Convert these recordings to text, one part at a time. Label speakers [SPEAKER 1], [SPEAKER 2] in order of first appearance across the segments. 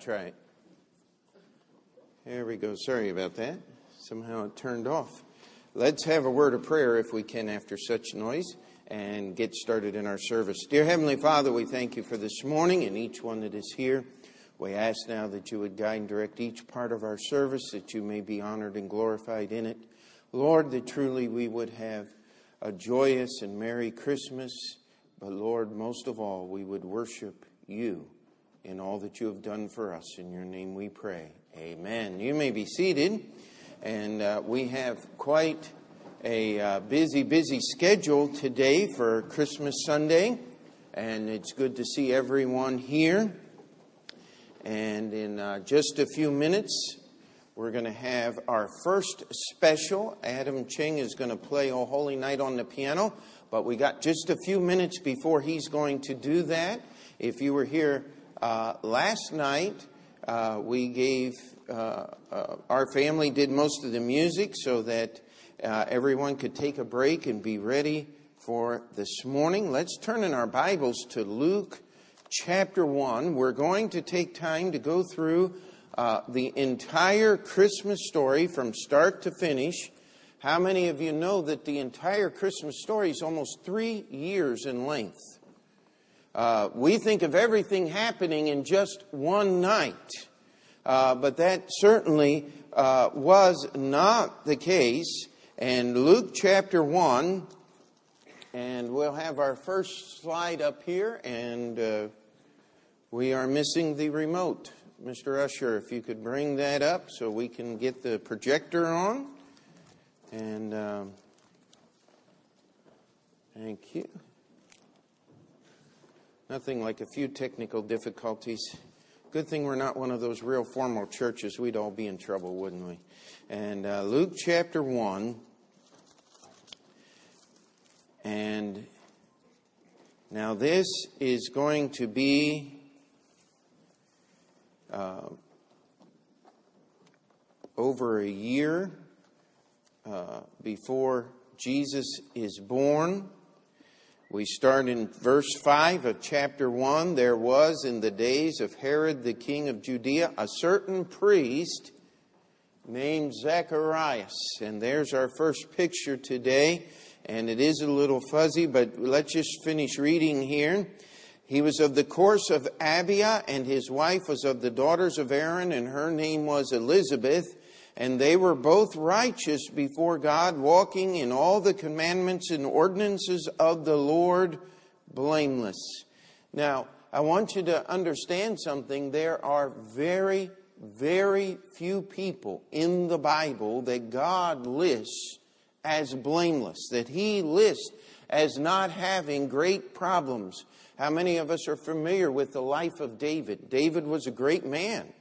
[SPEAKER 1] try it. There we go. Sorry about that. Somehow it turned off. Let's have a word of prayer if we can after such noise and get started in our service. Dear Heavenly Father, we thank you for this morning and each one that is here. We ask now that you would guide and direct each part of our service, that you may be honored and glorified in it. Lord, that truly we would have a joyous and merry Christmas, but Lord, most of all, we would worship you in all that you have done for us. In your name we pray. Amen. You may be seated, and uh, we have quite a uh, busy, busy schedule today for Christmas Sunday, and it's good to see everyone here. And in uh, just a few minutes, we're going to have our first special. Adam Ching is going to play O Holy Night on the piano, but we got just a few minutes before he's going to do that. If you were here uh, last night, uh, we gave, uh, uh our family did most of the music so that uh, everyone could take a break and be ready for this morning. Let's turn in our Bibles to Luke chapter 1. We're going to take time to go through the entire Christmas story from start to finish. How many of you know that the entire Christmas story is almost three years in length? Uh, we think of everything happening in just one night, uh, but that certainly uh, was not the case and Luke chapter 1, and we'll have our first slide up here, and uh, we are missing the remote. Mr. Usher, if you could bring that up so we can get the projector on. And um, thank you. Nothing like a few technical difficulties. Good thing we're not one of those real formal churches. We'd all be in trouble, wouldn't we? And uh, Luke chapter 1. And now this is going to be uh, over a year uh, before Jesus is born. We start in verse 5 of chapter 1. There was in the days of Herod the king of Judea a certain priest named Zacharias. And there's our first picture today and it is a little fuzzy, but let's just finish reading here. He was of the course of Abia, and his wife was of the daughters of Aaron, and her name was Elizabeth. And they were both righteous before God, walking in all the commandments and ordinances of the Lord, blameless. Now, I want you to understand something. There are very, very few people in the Bible that God lists as blameless, that he lists as not having great problems. How many of us are familiar with the life of David? David was a great man,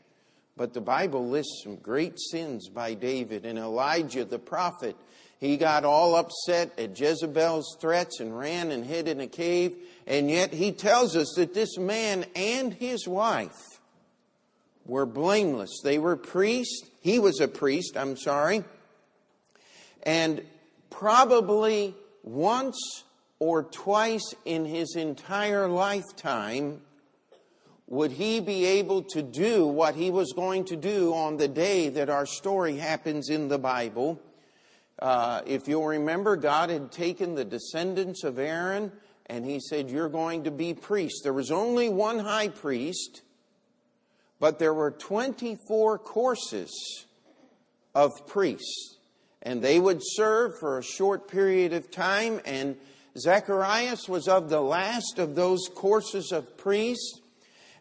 [SPEAKER 1] but the Bible lists some great sins by David. And Elijah, the prophet, he got all upset at Jezebel's threats and ran and hid in a cave. And yet he tells us that this man and his wife were blameless. They were priests. He was a priest, I'm sorry. And probably once or twice in his entire lifetime would he be able to do what he was going to do on the day that our story happens in the Bible. Uh, if you'll remember, God had taken the descendants of Aaron and he said, You're going to be priests. There was only one high priest, but there were 24 courses of priests and they would serve for a short period of time. And Zacharias was of the last of those courses of priests,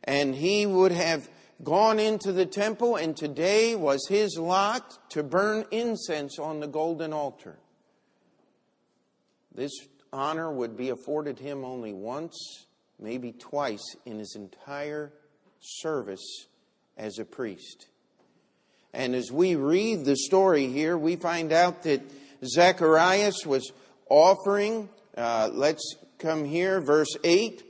[SPEAKER 1] and he would have gone into the temple, and today was his lot to burn incense on the golden altar. This honor would be afforded him only once, maybe twice, in his entire service as a priest. And as we read the story here, we find out that Zacharias was offering, uh, let's come here, verse 8.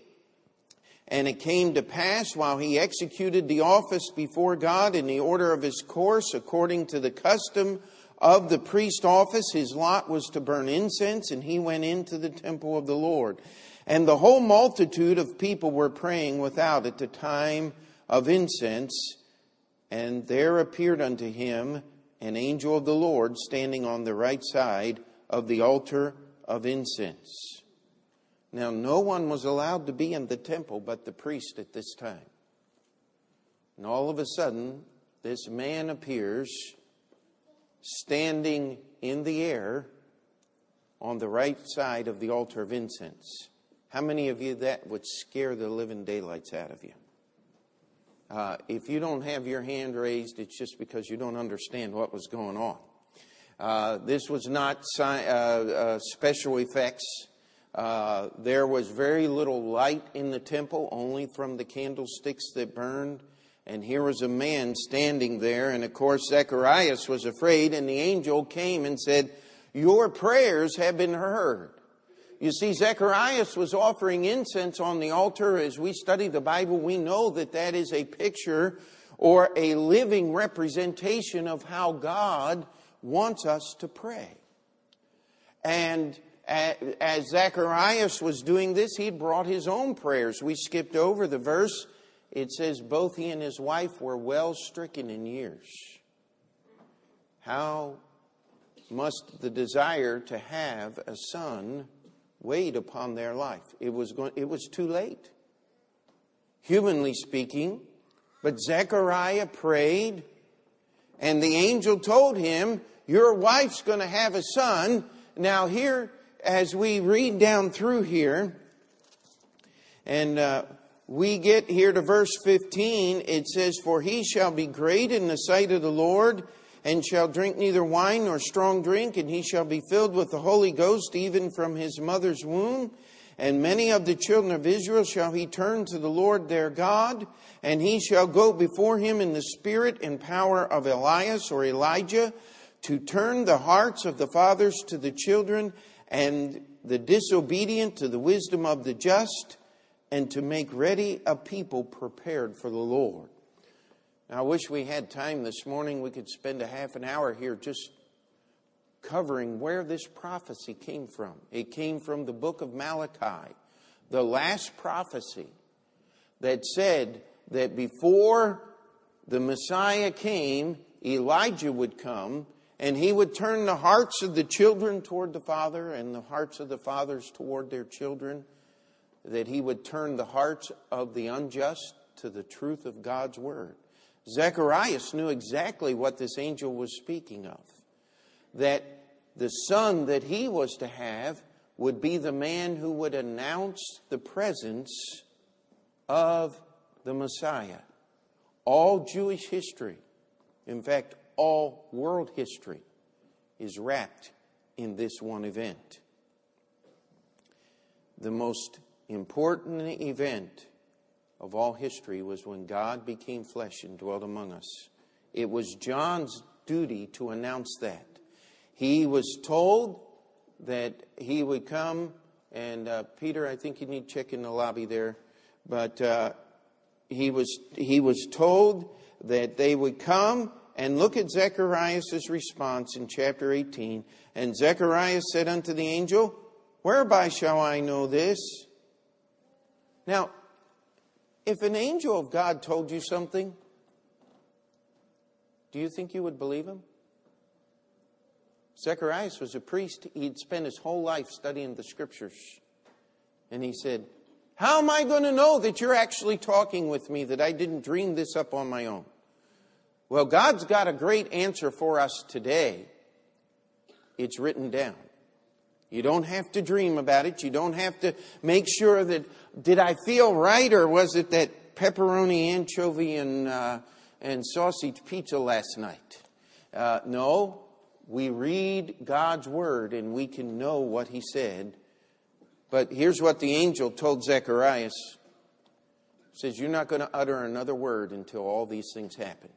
[SPEAKER 1] And it came to pass while he executed the office before God in the order of his course, according to the custom of the priest office, his lot was to burn incense, and he went into the temple of the Lord. And the whole multitude of people were praying without at the time of incense, and there appeared unto him an angel of the Lord standing on the right side of the altar of incense. Now, no one was allowed to be in the temple but the priest at this time. And all of a sudden, this man appears standing in the air on the right side of the altar of incense. How many of you that would scare the living daylights out of you? Uh, if you don't have your hand raised, it's just because you don't understand what was going on. Uh, this was not uh, uh, special effects. Uh, there was very little light in the temple, only from the candlesticks that burned. And here was a man standing there. And of course, Zacharias was afraid, and the angel came and said, Your prayers have been heard. You see, Zacharias was offering incense on the altar. As we study the Bible, we know that that is a picture or a living representation of how God wants us to pray. And as Zacharias was doing this, he brought his own prayers. We skipped over the verse. It says, Both he and his wife were well stricken in years. How must the desire to have a son weighed upon their life. It was, going, it was too late, humanly speaking. But Zechariah prayed, and the angel told him, Your wife's going to have a son. Now, here, as we read down through here, and uh, we get here to verse 15, it says, For he shall be great in the sight of the Lord and shall drink neither wine nor strong drink, and he shall be filled with the Holy Ghost even from his mother's womb. And many of the children of Israel shall he turn to the Lord their God, and he shall go before him in the spirit and power of Elias or Elijah, to turn the hearts of the fathers to the children, and the disobedient to the wisdom of the just, and to make ready a people prepared for the Lord. Now, I wish we had time this morning. We could spend a half an hour here just covering where this prophecy came from. It came from the book of Malachi, the last prophecy that said that before the Messiah came, Elijah would come and he would turn the hearts of the children toward the Father and the hearts of the fathers toward their children, that he would turn the hearts of the unjust to the truth of God's Word. Zacharias knew exactly what this angel was speaking of. That the son that he was to have would be the man who would announce the presence of the Messiah. All Jewish history, in fact, all world history, is wrapped in this one event. The most important event of all history was when God became flesh and dwelt among us. It was John's duty to announce that. He was told that he would come, and uh, Peter, I think you need to check in the lobby there, but uh, he was he was told that they would come and look at Zechariah's response in chapter 18. And Zechariah said unto the angel, Whereby shall I know this? Now, if an angel of God told you something, do you think you would believe him? Zacharias was a priest. He'd spent his whole life studying the scriptures. And he said, How am I going to know that you're actually talking with me, that I didn't dream this up on my own? Well, God's got a great answer for us today. It's written down. You don't have to dream about it. You don't have to make sure that, did I feel right or was it that pepperoni, anchovy, and, uh, and sausage pizza last night? Uh, no, we read God's word and we can know what he said. But here's what the angel told Zacharias. He says, You're not going to utter another word until all these things happen.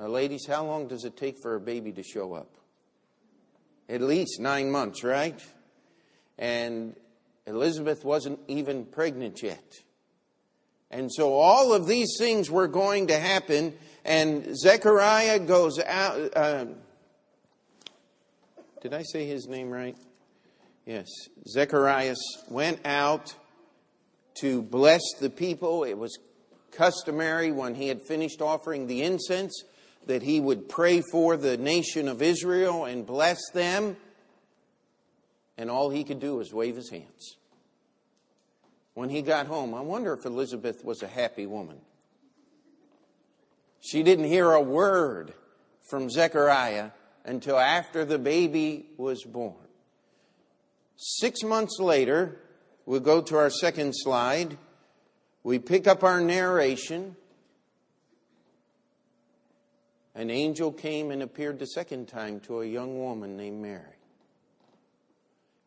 [SPEAKER 1] Uh, ladies, how long does it take for a baby to show up? at least nine months, right? And Elizabeth wasn't even pregnant yet. And so all of these things were going to happen, and Zechariah goes out. Uh, did I say his name right? Yes. Zechariah went out to bless the people. It was customary when he had finished offering the incense that he would pray for the nation of Israel and bless them. And all he could do was wave his hands. When he got home, I wonder if Elizabeth was a happy woman. She didn't hear a word from Zechariah until after the baby was born. Six months later, we'll go to our second slide. We pick up our narration. An angel came and appeared the second time to a young woman named Mary.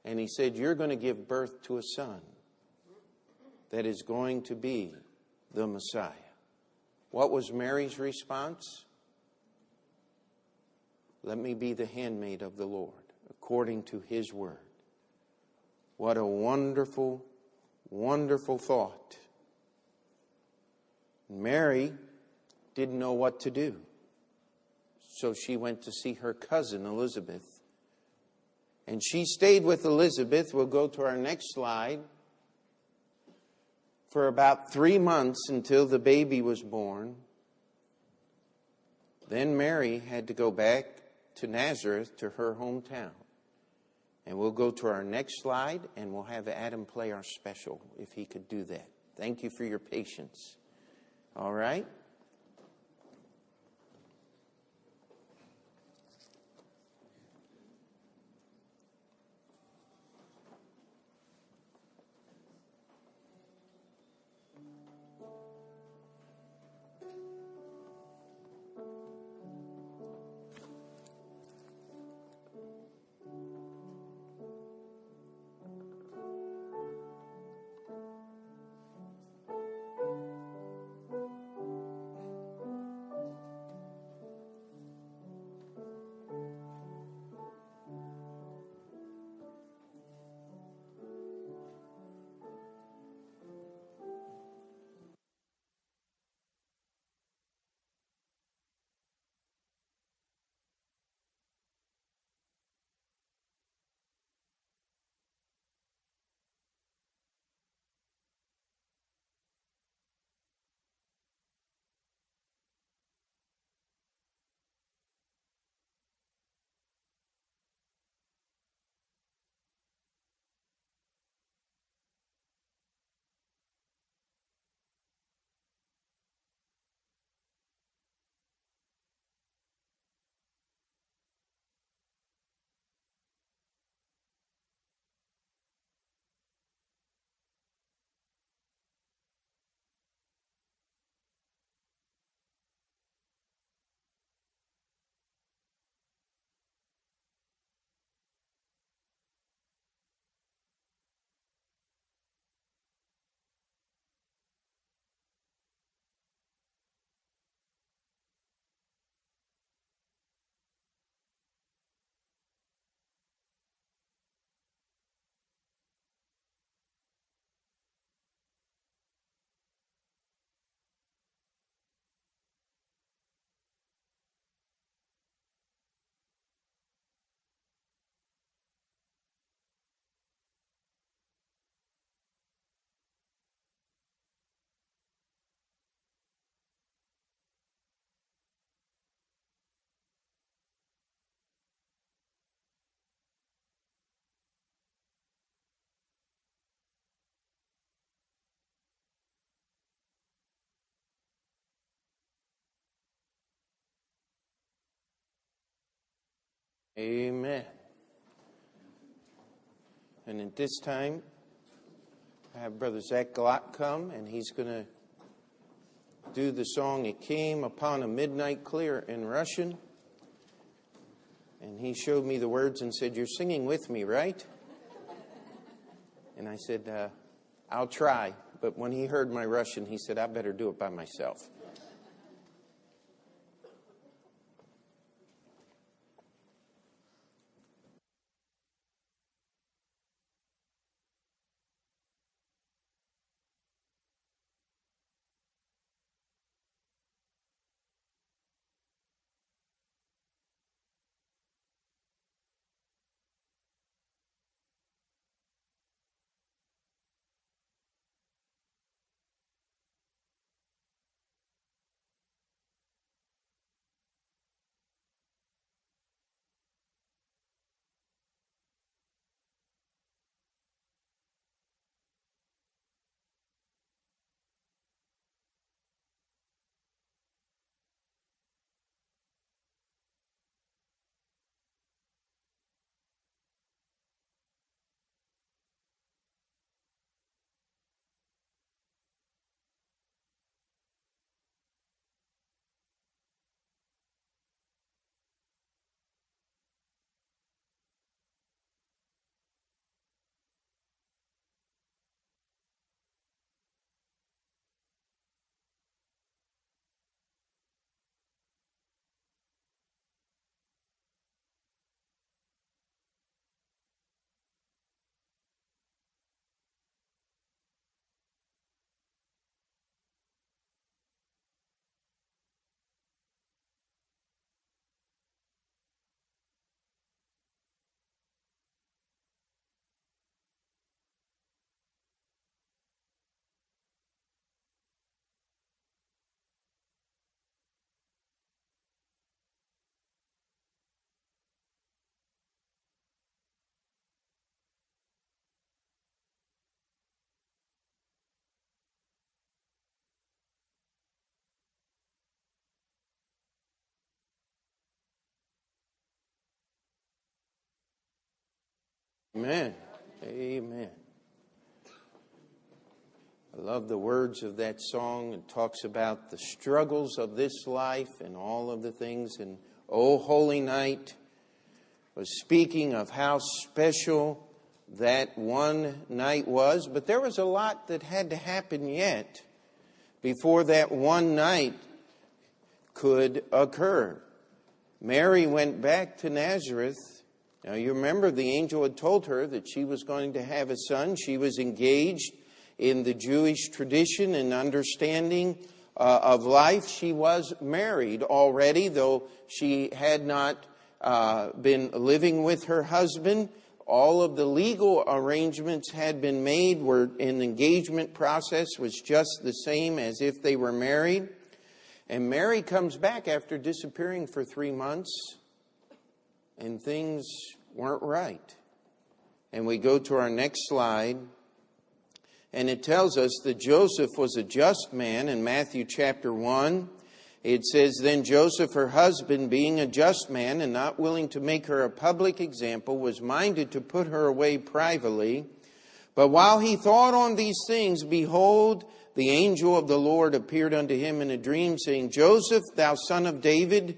[SPEAKER 1] And he said, You're going to give birth to a son that is going to be the Messiah. What was Mary's response? Let me be the handmaid of the Lord, according to his word. What a wonderful, wonderful thought. Mary didn't know what to do. So she went to see her cousin Elizabeth. And she stayed with Elizabeth. We'll go to our next slide. For about three months until the baby was born. Then Mary had to go back to Nazareth, to her hometown. And we'll go to our next slide and we'll have Adam play our special if he could do that. Thank you for your patience. All right? Amen. And at this time, I have Brother Zach Glock come, and he's going to do the song It Came Upon a Midnight Clear in Russian. And he showed me the words and said, You're singing with me, right? And I said, uh, I'll try. But when he heard my Russian, he said, I better do it by myself. Amen. Amen. I love the words of that song. It talks about the struggles of this life and all of the things. And Oh Holy Night was speaking of how special that one night was. But there was a lot that had to happen yet before that one night could occur. Mary went back to Nazareth. Now, you remember the angel had told her that she was going to have a son. She was engaged in the Jewish tradition and understanding uh, of life. She was married already, though she had not uh, been living with her husband. All of the legal arrangements had been made, where an engagement process was just the same as if they were married. And Mary comes back after disappearing for three months, and things weren't right. And we go to our next slide. And it tells us that Joseph was a just man in Matthew chapter 1. It says, Then Joseph, her husband, being a just man and not willing to make her a public example, was minded to put her away privately. But while he thought on these things, behold, the angel of the Lord appeared unto him in a dream, saying, Joseph, thou son of David,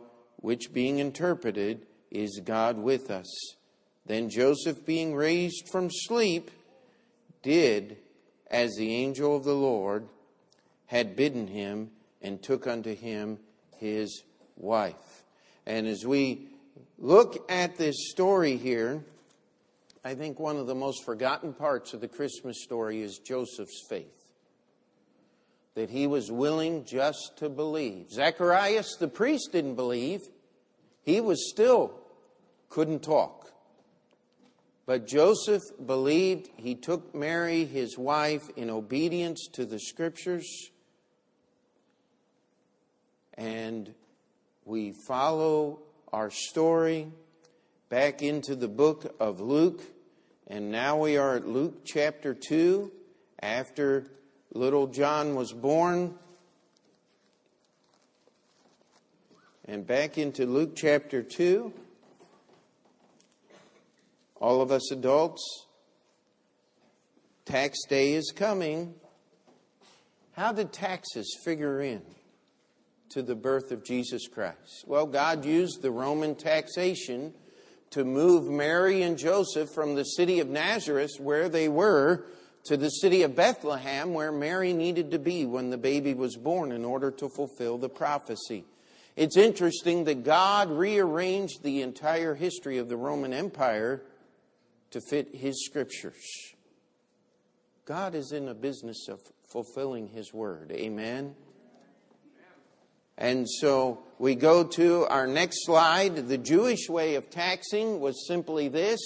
[SPEAKER 1] which being interpreted is God with us. Then Joseph, being raised from sleep, did as the angel of the Lord had bidden him and took unto him his wife. And as we look at this story here, I think one of the most forgotten parts of the Christmas story is Joseph's faith. That he was willing just to believe. Zacharias, the priest, didn't believe. He was still couldn't talk. But Joseph believed he took Mary, his wife, in obedience to the scriptures. And we follow our story back into the book of Luke. And now we are at Luke chapter 2, after little John was born. And back into Luke chapter 2 all of us adults, tax day is coming. How did taxes figure in to the birth of Jesus Christ? Well, God used the Roman taxation to move Mary and Joseph from the city of Nazareth, where they were, to the city of Bethlehem, where Mary needed to be when the baby was born in order to fulfill the prophecy. It's interesting that God rearranged the entire history of the Roman Empire to fit His scriptures. God is in the business of fulfilling His word. Amen. And so we go to our next slide. The Jewish way of taxing was simply this.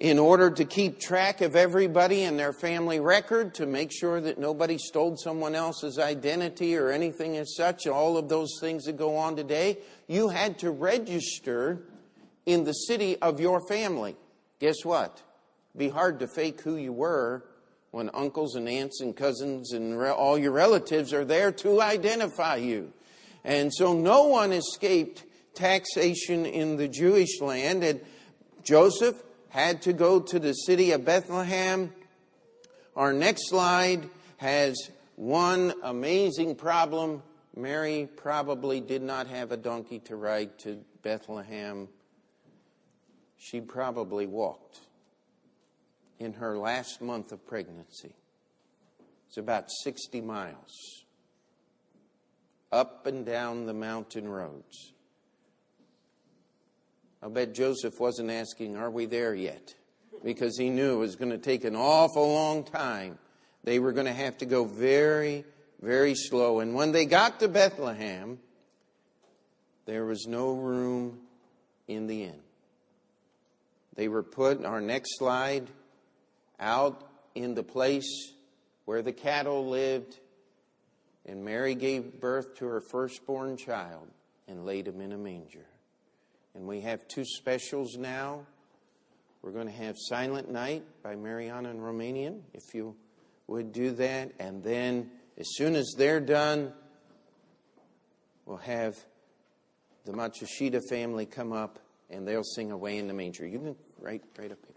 [SPEAKER 1] In order to keep track of everybody and their family record, to make sure that nobody stole someone else's identity or anything as such, all of those things that go on today, you had to register in the city of your family. Guess what? It'd be hard to fake who you were when uncles and aunts and cousins and all your relatives are there to identify you. And so no one escaped taxation in the Jewish land. And Joseph had to go to the city of Bethlehem. Our next slide has one amazing problem. Mary probably did not have a donkey to ride to Bethlehem she probably walked in her last month of pregnancy. It's about 60 miles up and down the mountain roads. I bet Joseph wasn't asking, Are we there yet? Because he knew it was going to take an awful long time. They were going to have to go very, very slow. And when they got to Bethlehem, there was no room in the inn.
[SPEAKER 2] They were put, our next slide, out in the place where the cattle lived. And Mary gave birth to her firstborn child and laid him in a manger. And we have two specials now. We're going to have Silent Night by Mariana and Romanian, if you would do that. And then, as soon as they're done, we'll have the Matsushita family come up and they'll sing Away in the Manger. You can right, right up here.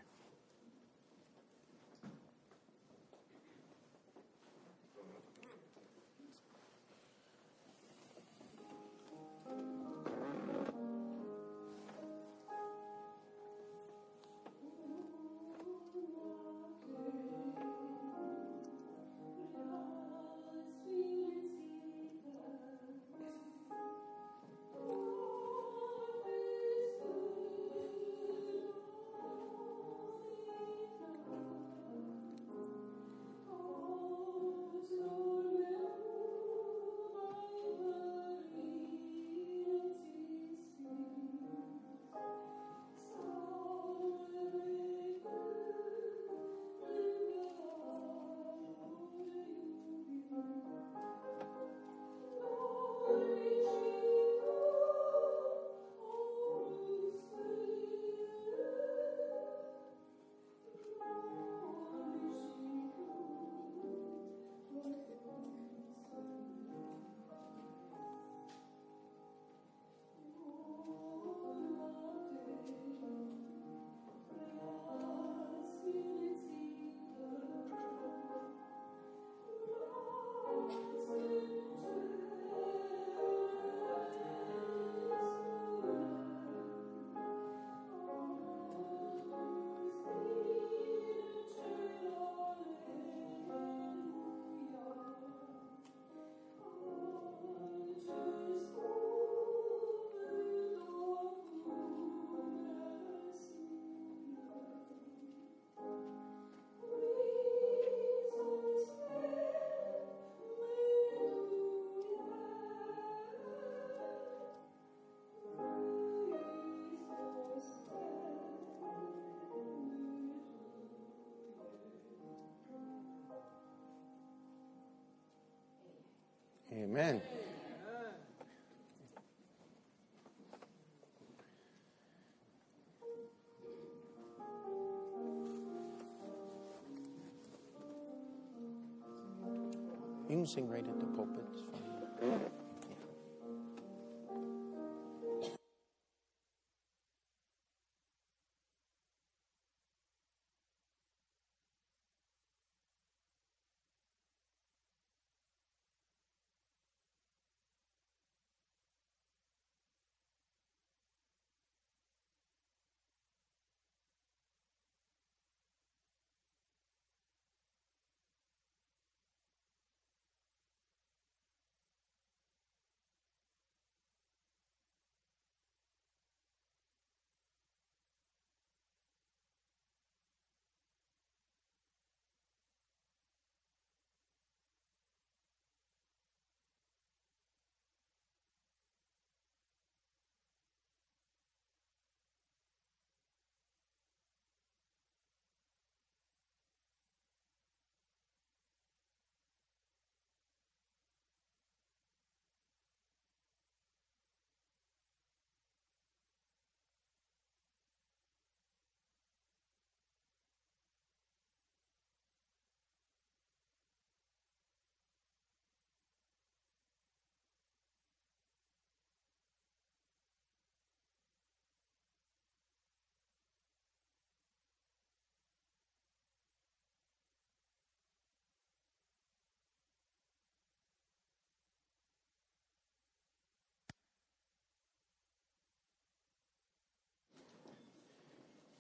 [SPEAKER 2] Amen. You can sing right at the pulpit.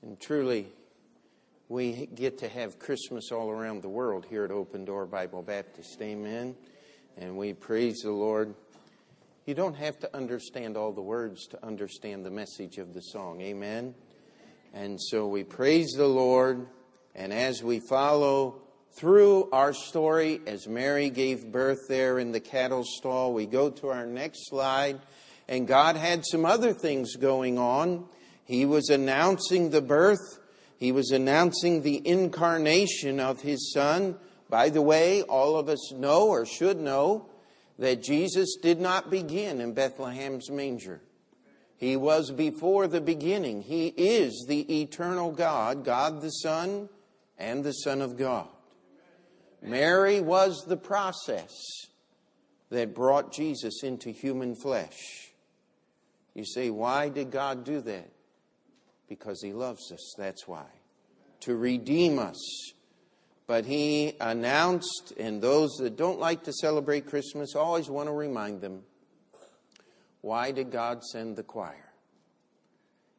[SPEAKER 2] And truly, we get to have Christmas all around the world here at Open Door Bible Baptist. Amen. And we praise the Lord. You don't have to understand all the words to understand the message of the song. Amen. And so we praise the Lord. And as we follow through our story, as Mary gave birth there in the cattle stall, we go to our next slide. And God had some other things going on
[SPEAKER 1] He was announcing the birth, he was announcing the incarnation of his son. By the way, all of us know or should know that Jesus did not begin in Bethlehem's manger. He was before the beginning. He is the eternal God, God the Son, and the Son of God. Mary was the process that brought Jesus into human flesh. You say, why did God do that? Because He loves us, that's why. To redeem us. But He announced, and those that don't like to celebrate Christmas always want to remind them why did God send the choir?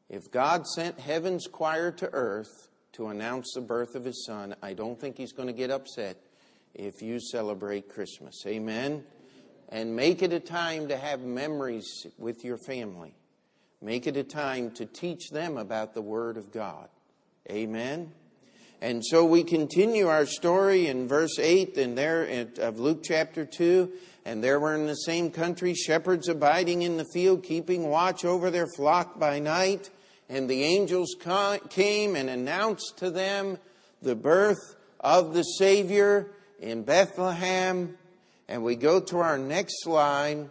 [SPEAKER 1] If God sent heaven's choir to earth to announce the birth of His Son, I don't think He's going to get upset if you celebrate Christmas. Amen? And make it a time to have memories with your family. Make it a time to teach them about the Word of God. Amen? And so we continue our story in verse 8 and there of Luke chapter 2. And there were in the same country shepherds abiding in the field, keeping watch over their flock by night. And the angels came and announced to them the birth of the Savior in Bethlehem. And we go to our next line.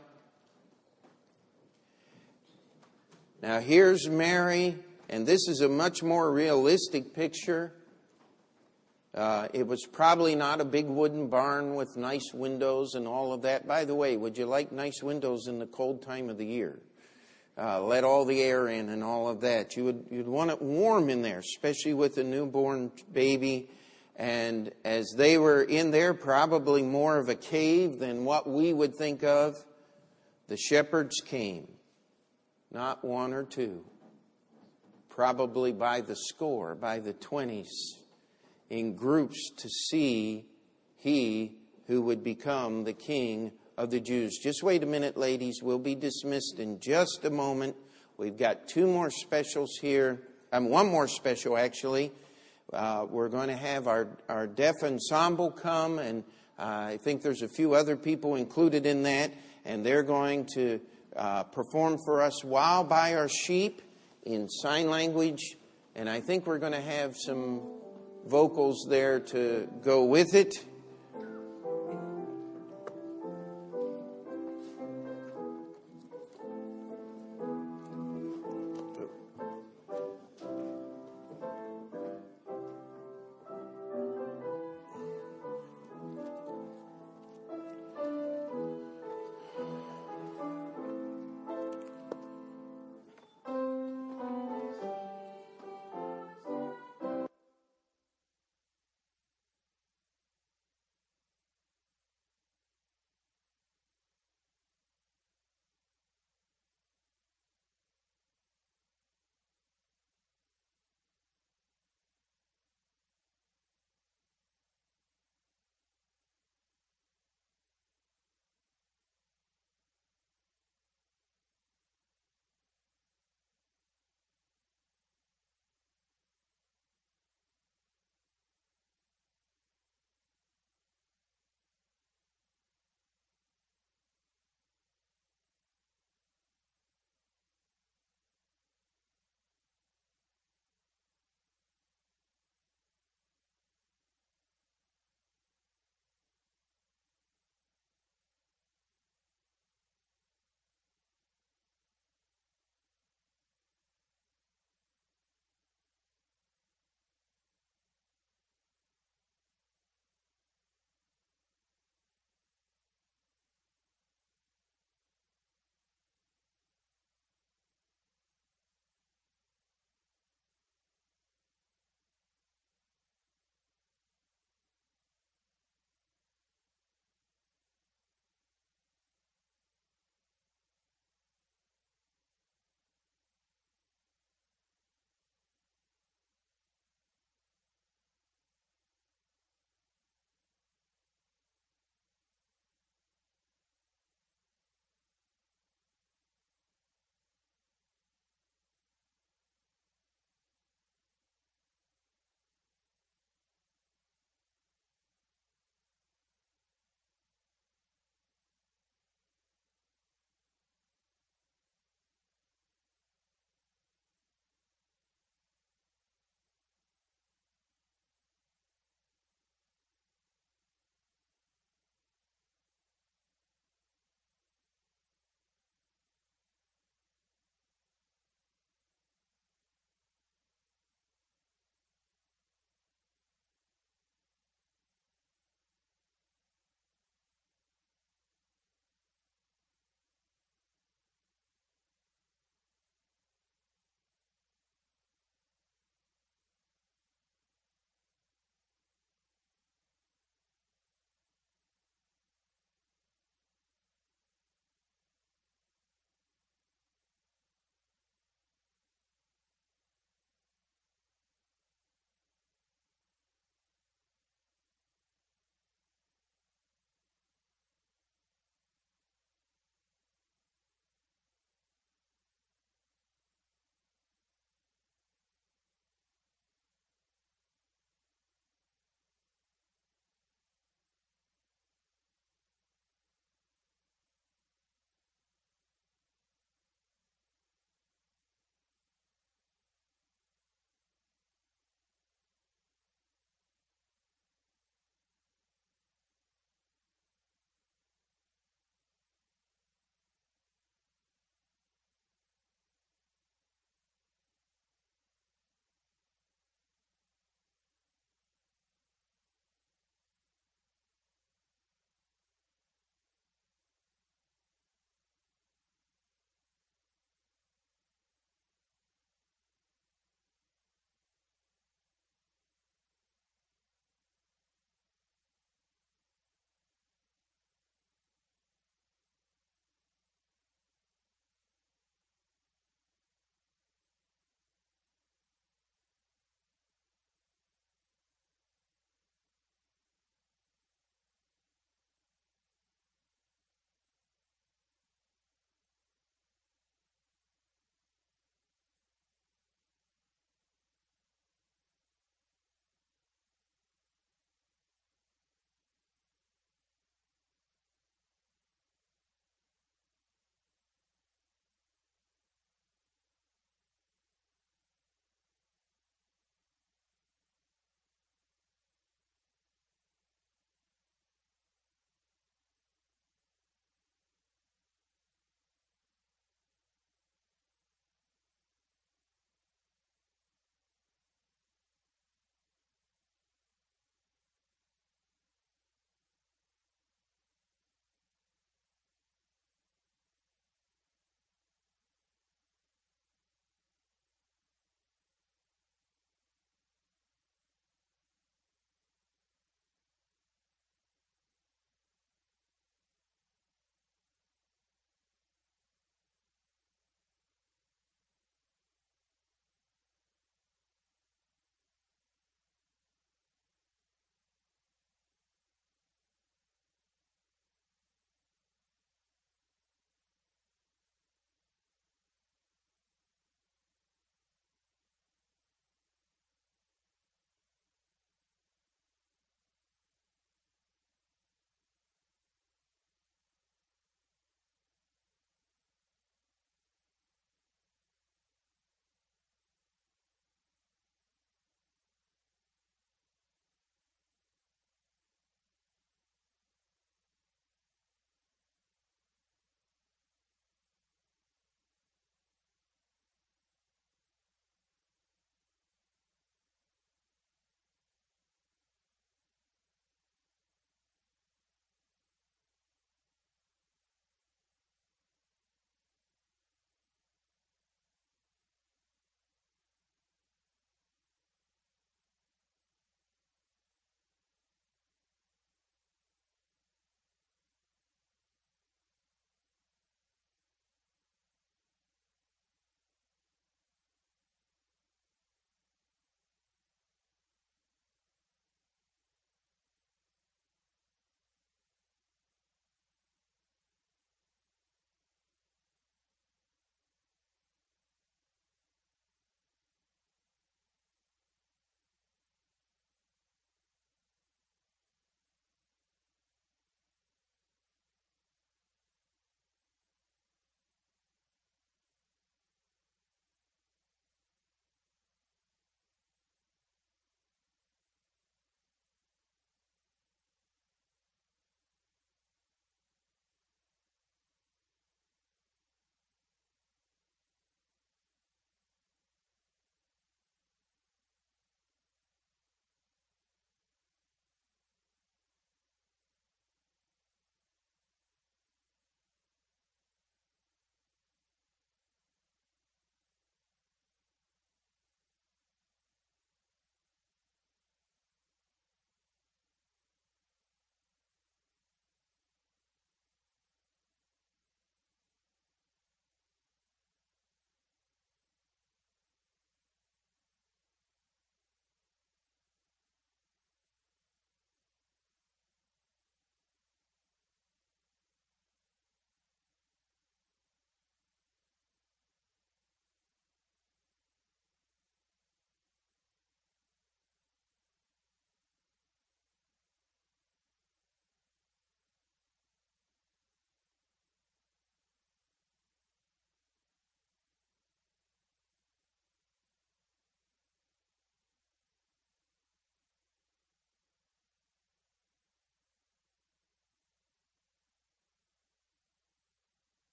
[SPEAKER 1] Now, here's Mary, and this is a much more realistic picture. Uh, it was probably not a big wooden barn with nice windows and all of that. By the way, would you like nice windows in the cold time of the year? Uh, let all the air in and all of that. You would you'd want it warm in there, especially with a newborn baby. And as they were in there, probably more of a cave than what we would think of, the shepherds came. Not one or two, probably by the score, by the twenties, in groups to see he who would become the king of the Jews. Just wait a minute, ladies. We'll be dismissed in just a moment. We've got two more specials here. Um, one more special, actually. Uh, we're going to have our, our deaf ensemble come, and uh, I think there's a few other people included in that, and they're going to uh, perform for us while by our sheep in sign language, and I think we're going to have some vocals there to go with it.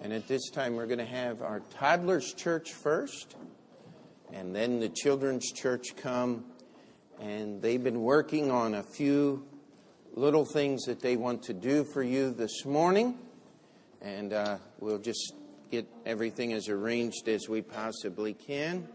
[SPEAKER 1] And at this time, we're going to have our toddlers' church first, and then the children's church come. And they've been working on a few little things that they want to do for you this morning. And uh, we'll just get everything as arranged as we possibly can.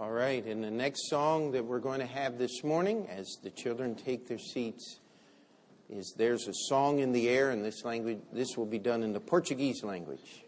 [SPEAKER 1] All right, and the next song that we're going to have this morning, as the children take their seats, is There's a Song in the Air, and this language this will be done in the Portuguese language.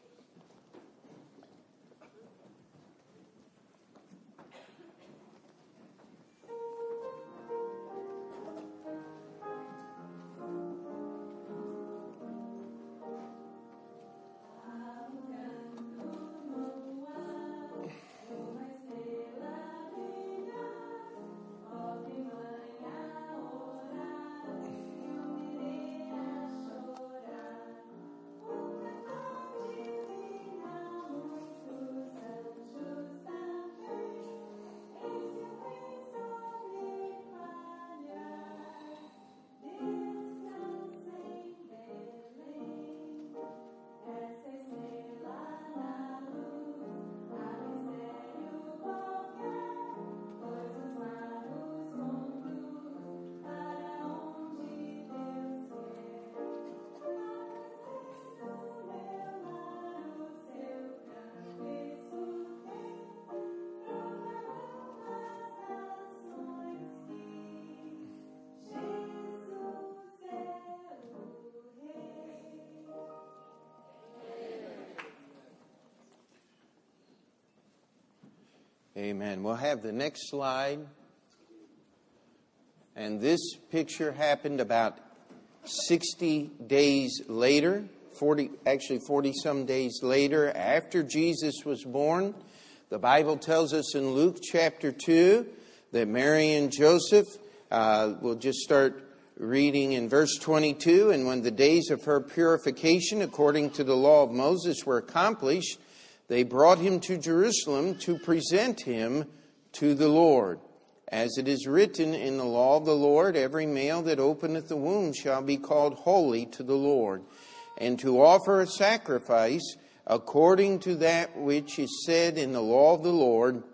[SPEAKER 1] Amen. We'll have the next slide. And this picture happened about 60 days later, 40, actually 40 some days later, after Jesus was born. The Bible tells us in Luke chapter 2 that Mary and Joseph, uh, we'll just start reading in verse 22 and when the days of her purification according to the law of Moses were accomplished, they brought him to Jerusalem to present him to the Lord. As it is written in the law of the Lord, every male that openeth the womb shall be called holy to the Lord, and to offer a sacrifice according to that which is said in the law of the Lord,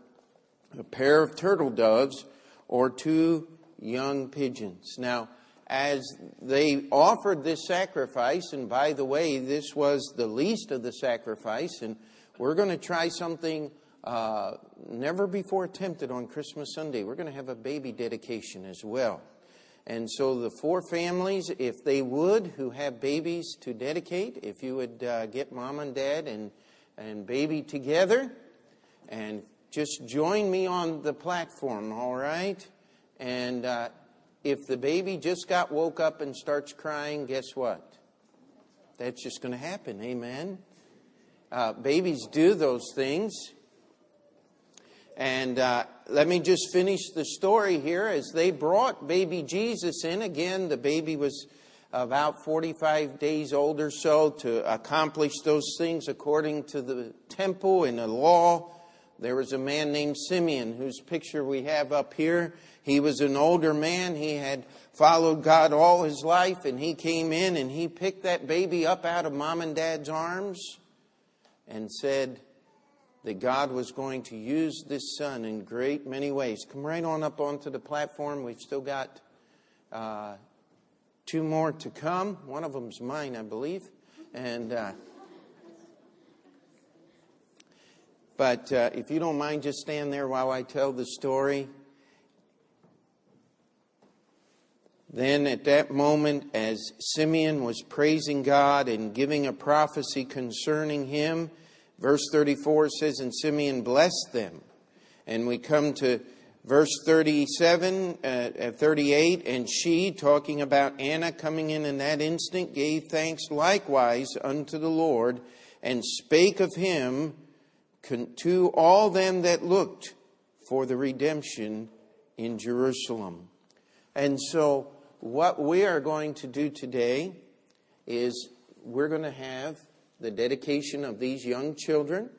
[SPEAKER 1] a pair of turtle doves or two young pigeons. Now, as they offered this sacrifice, and by the way, this was the least of the sacrifice, and we're going to try something uh, never before attempted on Christmas Sunday. We're going to have a baby dedication as well. And so the four families, if they would, who have babies to dedicate, if you would uh, get mom and dad and, and baby together and just join me on the platform, all right? And uh, if the baby just got woke up and starts crying, guess what? That's just going to happen, amen? Uh, babies do those things. And uh, let me just finish the story here. As they brought baby Jesus in, again, the baby was about 45 days old or so to accomplish those things according to the temple and the law. There was a man named Simeon, whose picture we have up here. He was an older man. He had followed God all his life, and he came in and he picked that baby up out of mom and dad's arms and said, that God was going to use this son in great many ways. Come right on up onto the platform. We've still got uh, two more to come. One of them's mine, I believe. And uh, but uh, if you don't mind, just stand there while I tell the story. Then at that moment, as Simeon was praising God and giving a prophecy concerning him, Verse 34 says, And Simeon blessed them. And we come to verse 37, uh, 38, and she, talking about Anna coming in in that instant, gave thanks likewise unto the Lord, and spake of him to all them that looked for the redemption in Jerusalem. And so, what we are going to do today is we're going to have the dedication of these young children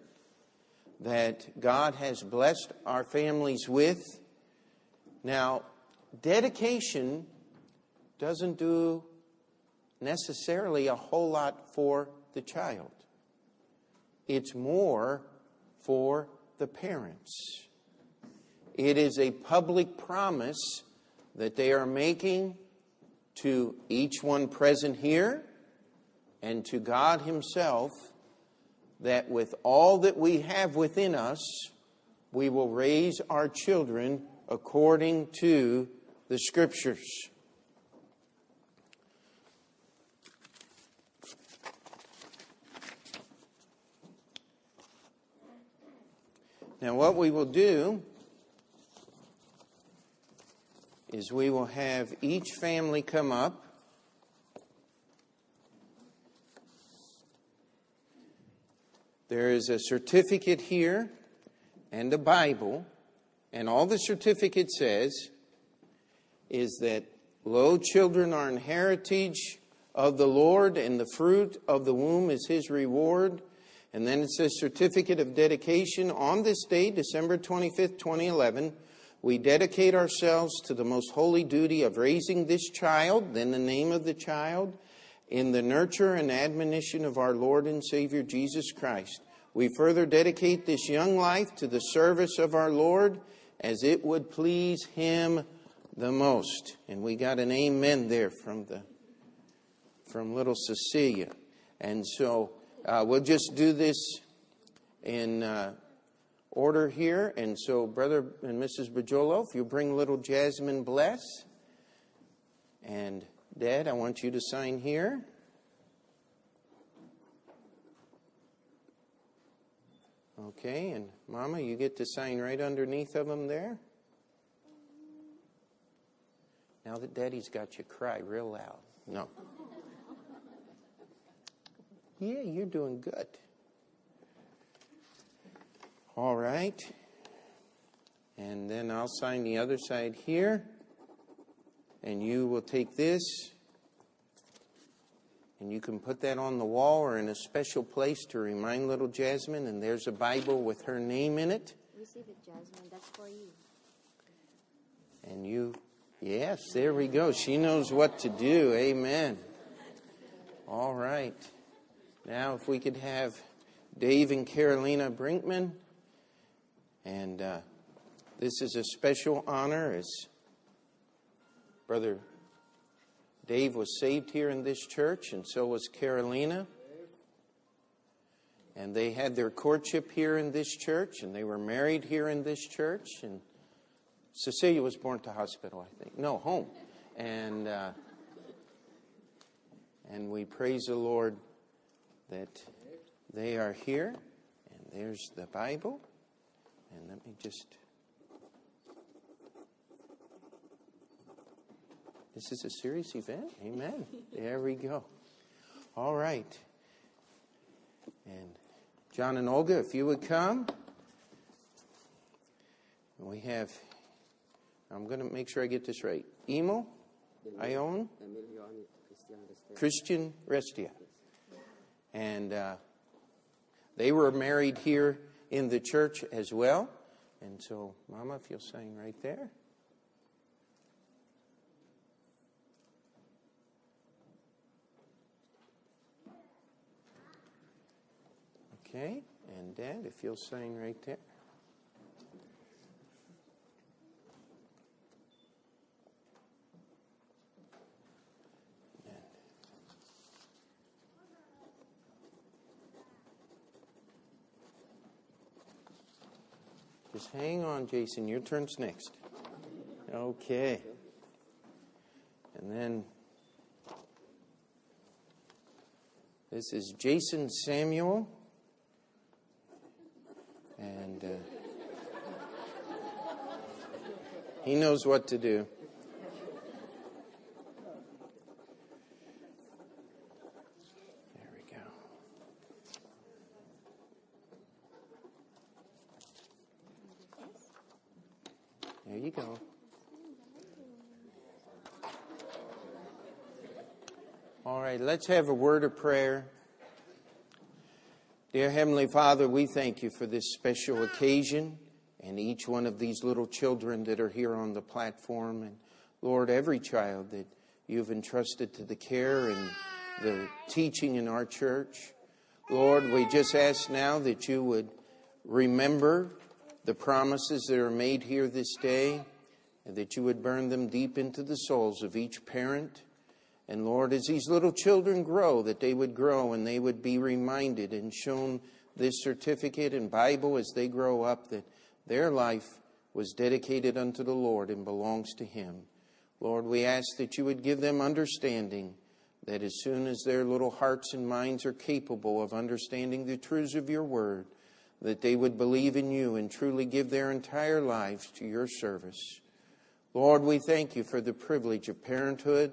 [SPEAKER 1] that God has blessed our families with. Now, dedication doesn't do necessarily a whole lot for the child, it's more for the parents. It is a public promise that they are making to each one present here and to God Himself that with all that we have within us, we will raise our children according to the Scriptures. Now, what we will do is we will have each family come up There is a certificate here and a Bible, and all the certificate says is that, Lo, children are an heritage of the Lord, and the fruit of the womb is his reward. And then it says, Certificate of dedication. On this day, December 25th, 2011, we dedicate ourselves to the most holy duty of raising this child, then the name of the child, in the nurture and admonition of our Lord and Savior Jesus Christ. We further dedicate this young life to the service of our Lord as it would please Him the most. And we got an amen there from the from little Cecilia. And so uh, we'll just do this in uh, order here. And so, Brother and Mrs. Bajolo, if you bring little Jasmine Bless. And Dad, I want you to sign here. Okay, and Mama, you get to sign right underneath of them there. Now that Daddy's got you, cry real loud. No. Yeah, you're doing good. All right. And then I'll sign the other side here. And you will take this and you can put that on the wall or in a special place to remind little Jasmine. And there's a Bible with her name in it.
[SPEAKER 2] Receive it, Jasmine. That's for you.
[SPEAKER 1] And you, yes, there we go. She knows what to do. Amen. All right. Now, if we could have Dave and Carolina Brinkman. And uh, this is a special honor as Brother Dave was saved here in this church, and so was Carolina. And they had their courtship here in this church, and they were married here in this church. And Cecilia was born to hospital, I think. No, home. And uh, and we praise the Lord that they are here. And there's the Bible. And let me just. This is a serious event. Amen. There we go. All right. And John and Olga, if you would come. We have, I'm going to make sure I get this right. Emo, Ion, Christian Restia. And uh, they were married here in the church as well. And so, Mama, if you'll sign right there. Okay, and Dad, if you'll sign right there. Just hang on, Jason. Your turn's next. Okay. And then this is Jason Samuel. And uh, he knows what to do. There we go. There you go. Let's have a word of prayer. Dear Heavenly Father, we thank you for this special occasion and each one of these little children that are here on the platform. And Lord, every child that you've entrusted to the care and the teaching in our church. Lord, we just ask now that you would remember the promises that are made here this day and that you would burn them deep into the souls of each parent. And Lord, as these little children grow, that they would grow and they would be reminded and shown this certificate and Bible as they grow up that their life was dedicated unto the Lord and belongs to Him. Lord, we ask that you would give them understanding that as soon as their little hearts and minds are capable of understanding the truths of your word, that they would believe in you and truly give their entire lives to your service. Lord, we thank you for the privilege of parenthood,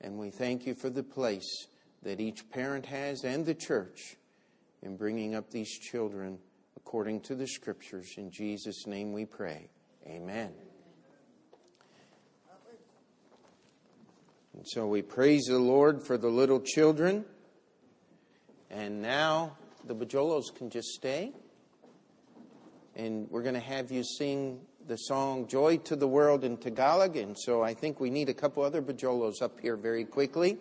[SPEAKER 1] and we thank you for the place that each parent has and the church in bringing up these children according to the scriptures. In Jesus' name we pray. Amen. And so we praise the Lord for the little children. And now the Bajolos can just stay. And we're going to have you sing the song Joy to the World in Tagalog. And so I think we need a couple other Bajolos up here very quickly.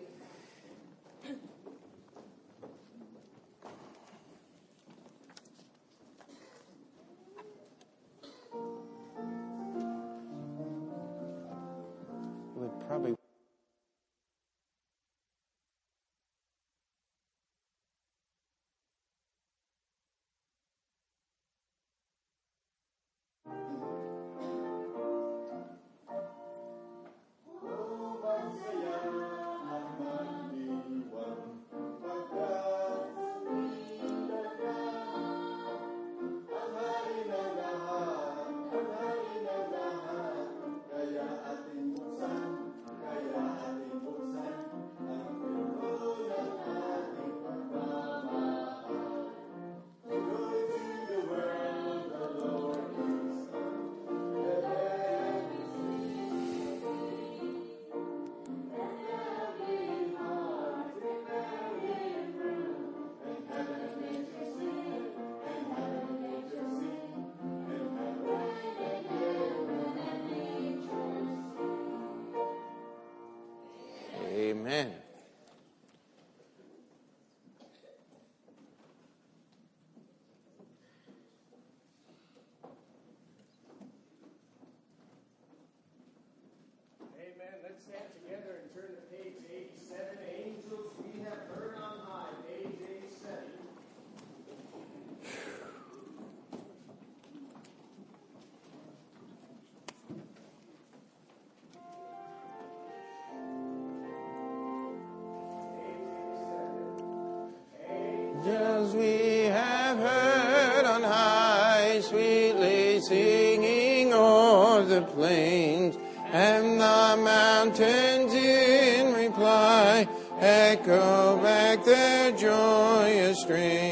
[SPEAKER 1] Amen.
[SPEAKER 3] Let's stand
[SPEAKER 1] joyous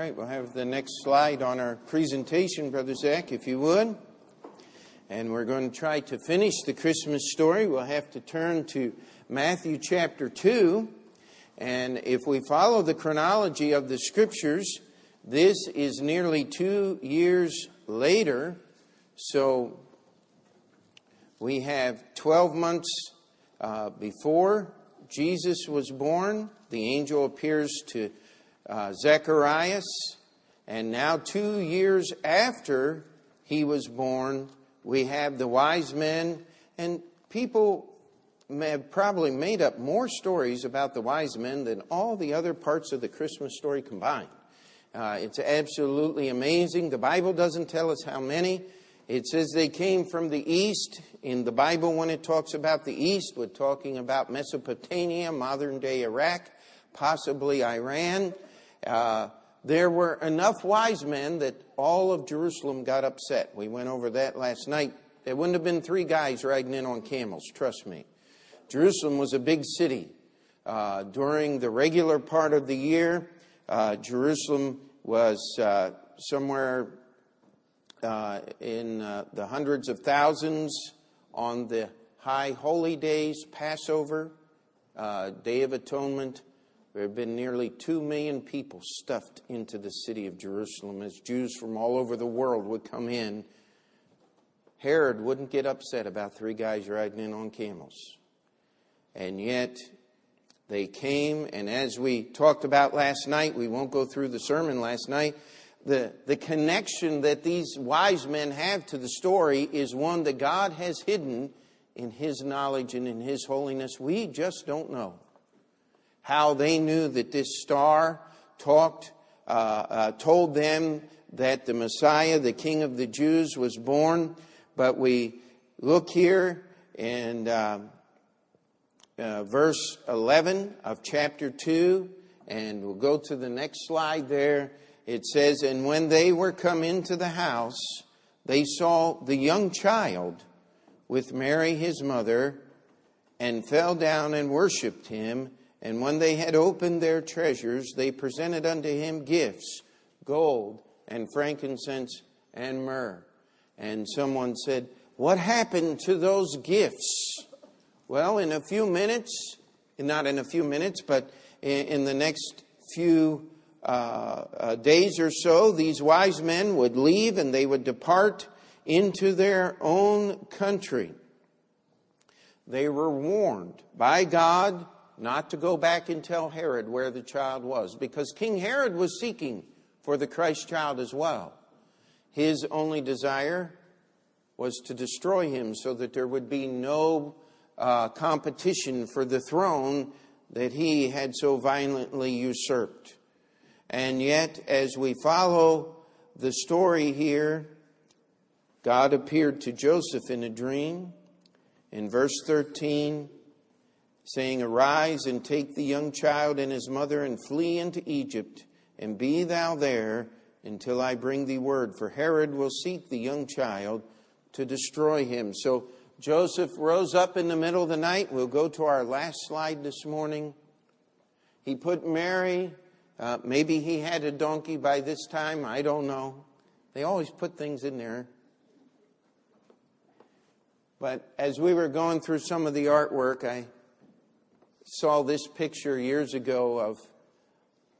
[SPEAKER 1] right, we'll have the next slide on our presentation, Brother Zach, if you would. And we're going to try to finish the Christmas story. We'll have to turn to Matthew chapter 2. And if we follow the chronology of the scriptures, this is nearly two years later. So we have 12 months uh, before Jesus was born. The angel appears to uh, Zacharias. And now, two years after he was born, we have the wise men. And people have probably made up more stories about the wise men than all the other parts of the Christmas story combined. Uh, it's absolutely amazing. The Bible doesn't tell us how many. It says they came from the east. In the Bible, when it talks about the east, we're talking about Mesopotamia, modern day Iraq, possibly Iran. Uh, there were enough wise men that all of Jerusalem got upset. We went over that last night. There wouldn't have been three guys riding in on camels, trust me. Jerusalem was a big city. Uh, during the regular part of the year, uh, Jerusalem was uh, somewhere uh, in uh, the hundreds of thousands on the high holy days, Passover, uh, Day of Atonement, There had been nearly two million people stuffed into the city of Jerusalem as Jews from all over the world would come in. Herod wouldn't get upset about three guys riding in on camels. And yet, they came, and as we talked about last night, we won't go through the sermon last night. The, the connection that these wise men have to the story is one that God has hidden in His knowledge and in His holiness. We just don't know how they knew that this star talked, uh, uh, told them that the Messiah, the King of the Jews, was born. But we look here and. Uh, uh, verse 11 of chapter 2, and we'll go to the next slide there. It says, And when they were come into the house, they saw the young child with Mary his mother, and fell down and worshipped him. And when they had opened their treasures, they presented unto him gifts gold and frankincense and myrrh. And someone said, What happened to those gifts? Well, in a few minutes, not in a few minutes, but in, the next few uh, uh, days or so, these wise men would leave and they would depart into their own country. They were warned by God not to go back and tell Herod where the child was, because King Herod was seeking for the Christ child as well. His only desire was to destroy him so that there would be no uh, competition for the throne that he had so violently usurped. And yet, as we follow the story here, God appeared to Joseph in a dream. In verse 13, saying, Arise and take the young child and his mother and flee into Egypt, and be thou there until I bring thee word, for Herod will seek the young child to destroy him. So Joseph rose up in the middle of the night. We'll go to our last slide this morning. He put Mary, uh, maybe he had a donkey by this time, I don't know. They always put things in there. But as we were going through some of the artwork, I saw this picture years ago of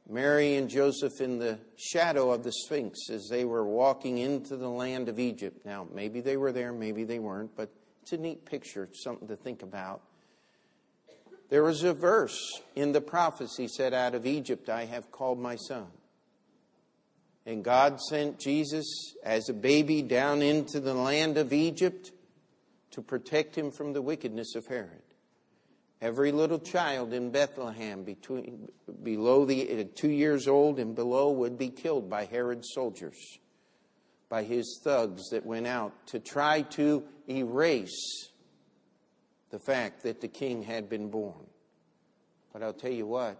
[SPEAKER 1] Mary and Joseph in the shadow of the Sphinx as they were walking into the land of Egypt. Now, maybe they were there, maybe they weren't, but it's a neat picture, something to think about. There was a verse in the prophecy said, Out of Egypt I have called my son. And God sent Jesus as a baby down into the land of Egypt to protect him from the wickedness of Herod. Every little child in Bethlehem between, below the uh, two years old and below would be killed by Herod's soldiers by his thugs that went out to try to erase the fact that the king had been born. But I'll tell you what,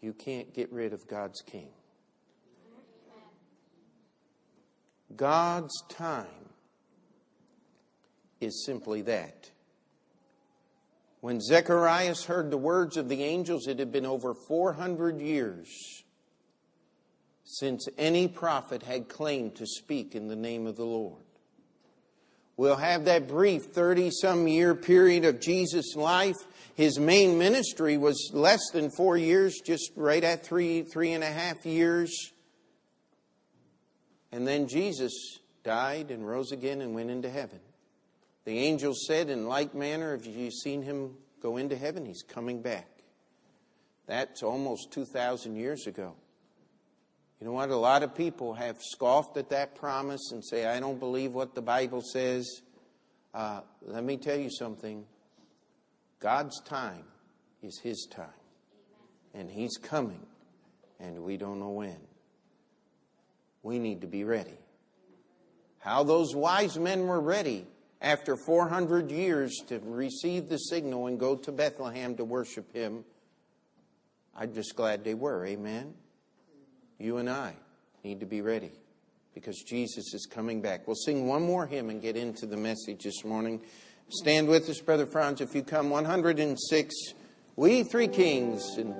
[SPEAKER 1] you can't get rid of God's king. God's time is simply that. When Zacharias heard the words of the angels, it had been over 400 years since any prophet had claimed to speak in the name of the Lord. We'll have that brief 30 some year period of Jesus' life. His main ministry was less than four years, just right at three, three and a half years. And then Jesus died and rose again and went into heaven. The angel said, in like manner, have you seen him go into heaven? He's coming back. That's almost 2,000 years ago. You know what? A lot of people have scoffed at that promise and say, I don't believe what the Bible says. Uh, let me tell you something God's time is His time, and He's coming, and we don't know when. We need to be ready. How those wise men were ready after 400 years to receive the signal and go to Bethlehem to worship Him, I'm just glad they were. Amen you and I need to be ready because Jesus is coming back. We'll sing one more hymn and get into the message this morning. Stand with us, Brother Franz, if you come. 106, We Three Kings. And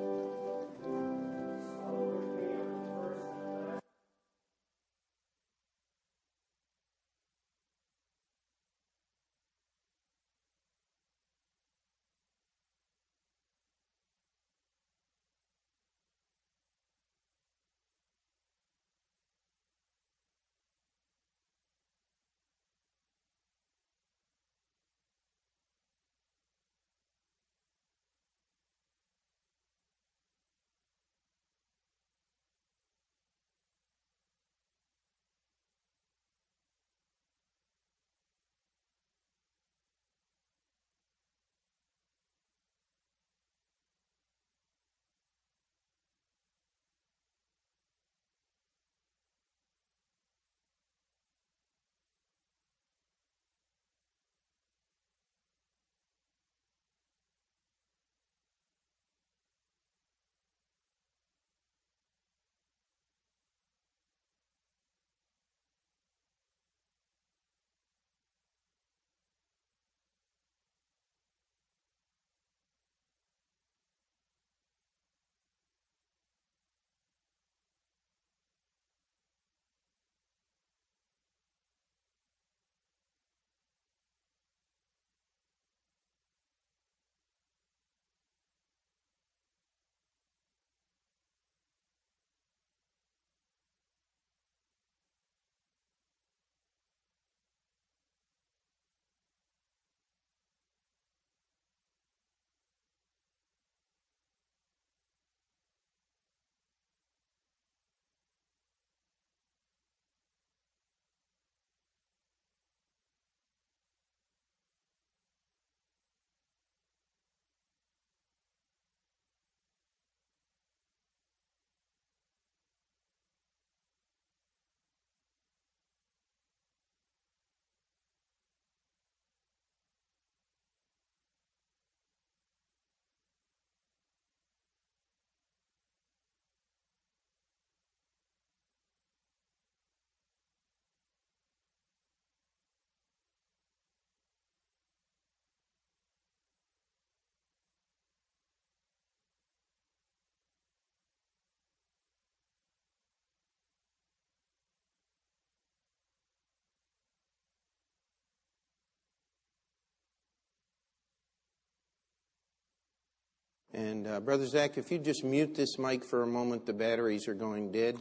[SPEAKER 1] And uh, Brother Zach, if you just mute this mic for a moment, the batteries are going dead.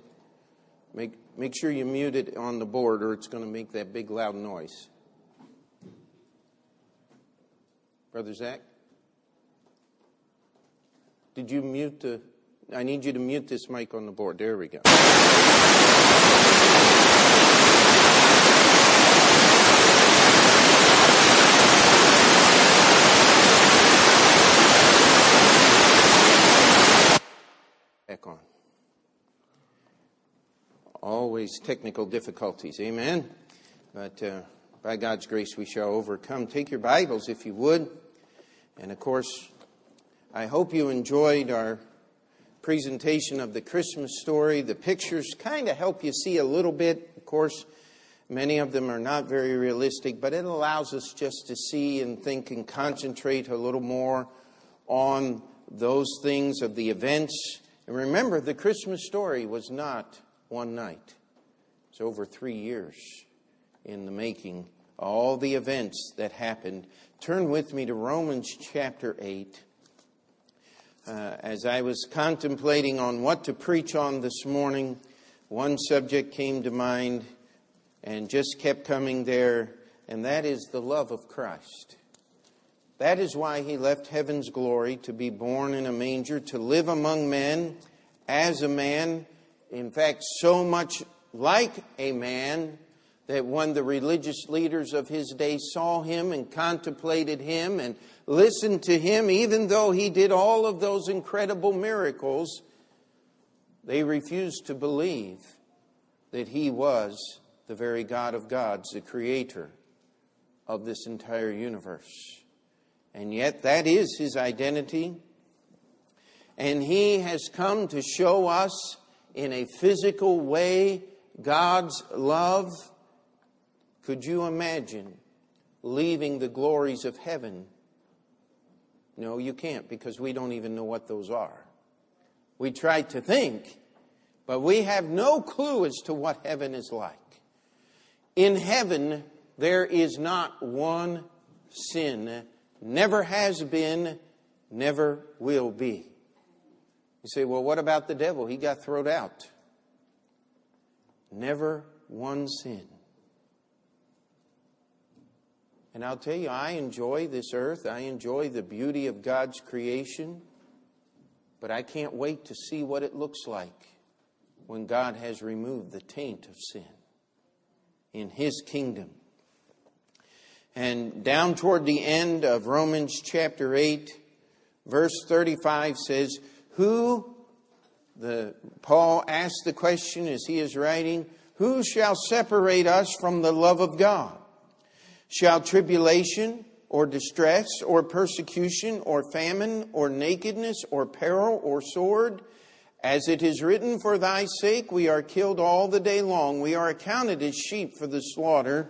[SPEAKER 1] Make, make sure you mute it on the board or it's going to make that big loud noise. Brother Zach? Did you mute the. I need you to mute this mic on the board. There we go. Back on. Always technical difficulties. Amen. But uh, by God's grace, we shall overcome. Take your Bibles, if you would. And of course, I hope you enjoyed our presentation of the Christmas story. The pictures kind of help you see a little bit. Of course, many of them are not very realistic, but it allows us just to see and think and concentrate a little more on those things of the events. And remember, the Christmas story was not one night, it's over three years in the making. All the events that happened. Turn with me to Romans chapter 8. Uh, as I was contemplating on what to preach on this morning, one subject came to mind and just kept coming there, and that is the love of Christ. That is why he left heaven's glory to be born in a manger, to live among men as a man, in fact, so much like a man that when the religious leaders of his day saw him and contemplated him and listened to him, even though he did all of those incredible miracles, they refused to believe that he was the very God of gods, the creator of this entire universe. And yet, that is his identity. And he has come to show us in a physical way God's love. Could you imagine leaving the glories of heaven? No, you can't because we don't even know what those are. We try to think, but we have no clue as to what heaven is like. In heaven, there is not one sin, never has been, never will be. You say, well, what about the devil? He got thrown out. Never one sin. And I'll tell you, I enjoy this earth. I enjoy the beauty of God's creation. But I can't wait to see what it looks like when God has removed the taint of sin in His kingdom. And down toward the end of Romans chapter 8, verse 35 says, who, the, Paul asked the question as he is writing, who shall separate us from the love of God? Shall tribulation or distress or persecution or famine or nakedness or peril or sword? As it is written, For thy sake we are killed all the day long. We are accounted as sheep for the slaughter.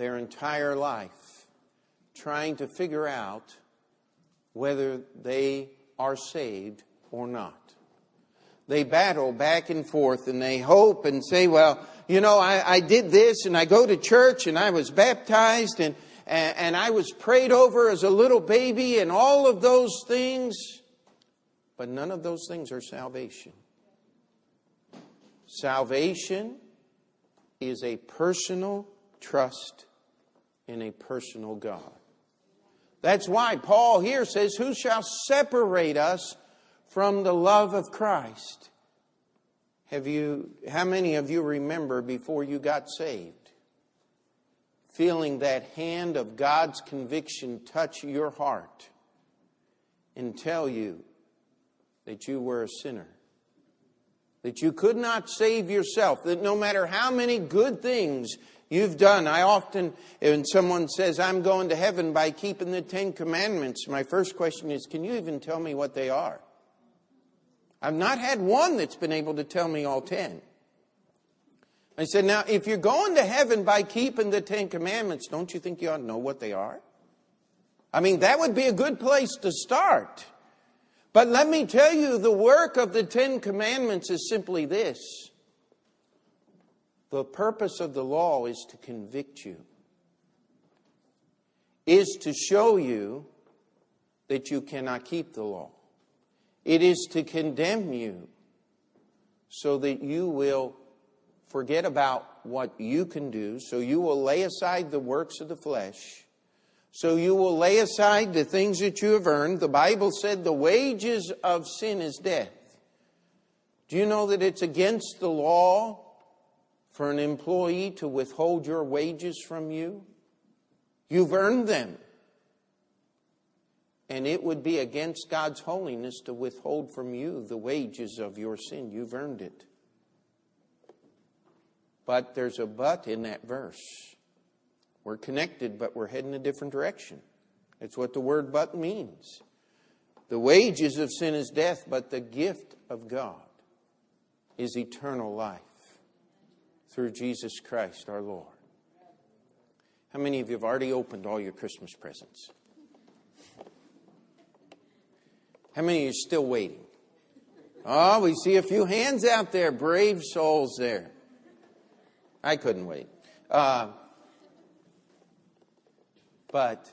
[SPEAKER 1] their entire life trying to figure out whether they are saved or not. They battle back and forth and they hope and say, well, you know, I, I did this and I go to church and I was baptized and, and, and I was prayed over as a little baby and all of those things. But none of those things are salvation. Salvation is a personal trust in a personal God. That's why Paul here says, Who shall separate us from the love of Christ? Have you, how many of you remember before you got saved? Feeling that hand of God's conviction touch your heart and tell you that you were a sinner. That you could not save yourself. That no matter how many good things you've done. I often, when someone says, I'm going to heaven by keeping the Ten Commandments, my first question is, can you even tell me what they are? I've not had one that's been able to tell me all ten. I said, now, if you're going to heaven by keeping the Ten Commandments, don't you think you ought to know what they are? I mean, that would be a good place to start. But let me tell you, the work of the Ten Commandments is simply this. The purpose of the law is to convict you, is to show you that you cannot keep the law. It is to condemn you so that you will forget about what you can do, so you will lay aside the works of the flesh so you will lay aside the things that you have earned. The Bible said the wages of sin is death. Do you know that it's against the law for an employee to withhold your wages from you? You've earned them. And it would be against God's holiness to withhold from you the wages of your sin. You've earned it. But there's a but in that verse. We're connected, but we're heading a different direction. That's what the word but means. The wages of sin is death, but the gift of God is eternal life through Jesus Christ our Lord. How many of you have already opened all your Christmas presents? How many of you are still waiting? Oh, we see a few hands out there, brave souls there. I couldn't wait. Uh, but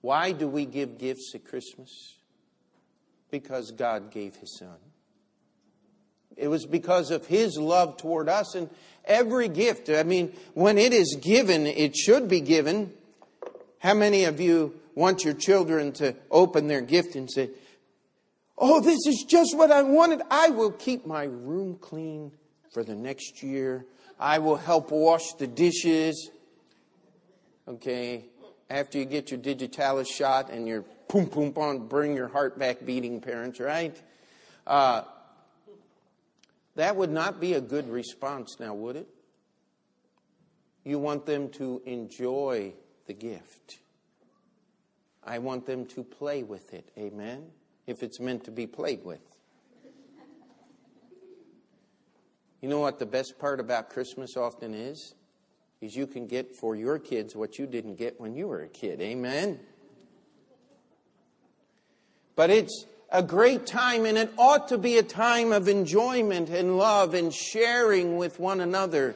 [SPEAKER 1] why do we give gifts at Christmas? Because God gave His Son. It was because of His love toward us. And every gift, I mean, when it is given, it should be given. How many of you want your children to open their gift and say, Oh, this is just what I wanted. I will keep my room clean for the next year. I will help wash the dishes okay, after you get your digitalis shot and your poom poom on, bring your heart back beating parents, right? Uh, that would not be a good response now, would it? You want them to enjoy the gift. I want them to play with it. Amen? If it's meant to be played with. You know what the best part about Christmas often is? is you can get for your kids what you didn't get when you were a kid. Amen? But it's a great time, and it ought to be a time of enjoyment and love and sharing with one another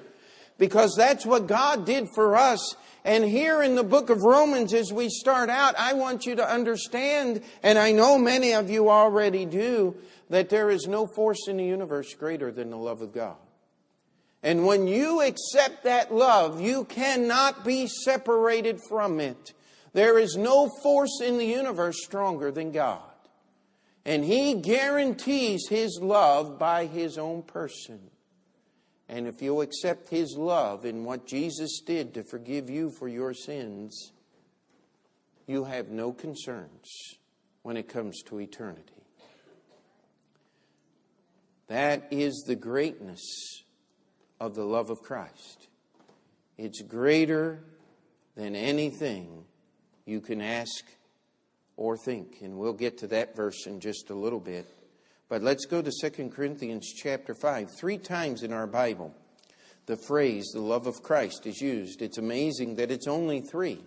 [SPEAKER 1] because that's what God did for us. And here in the book of Romans, as we start out, I want you to understand, and I know many of you already do, that there is no force in the universe greater than the love of God. And when you accept that love, you cannot be separated from it. There is no force in the universe stronger than God. And He guarantees His love by His own person. And if you'll accept His love in what Jesus did to forgive you for your sins, you have no concerns when it comes to eternity. That is the greatness of the love of Christ. It's greater than anything you can ask or think. And we'll get to that verse in just a little bit. But let's go to 2 Corinthians chapter 5. Three times in our Bible, the phrase, the love of Christ, is used. It's amazing that it's only three.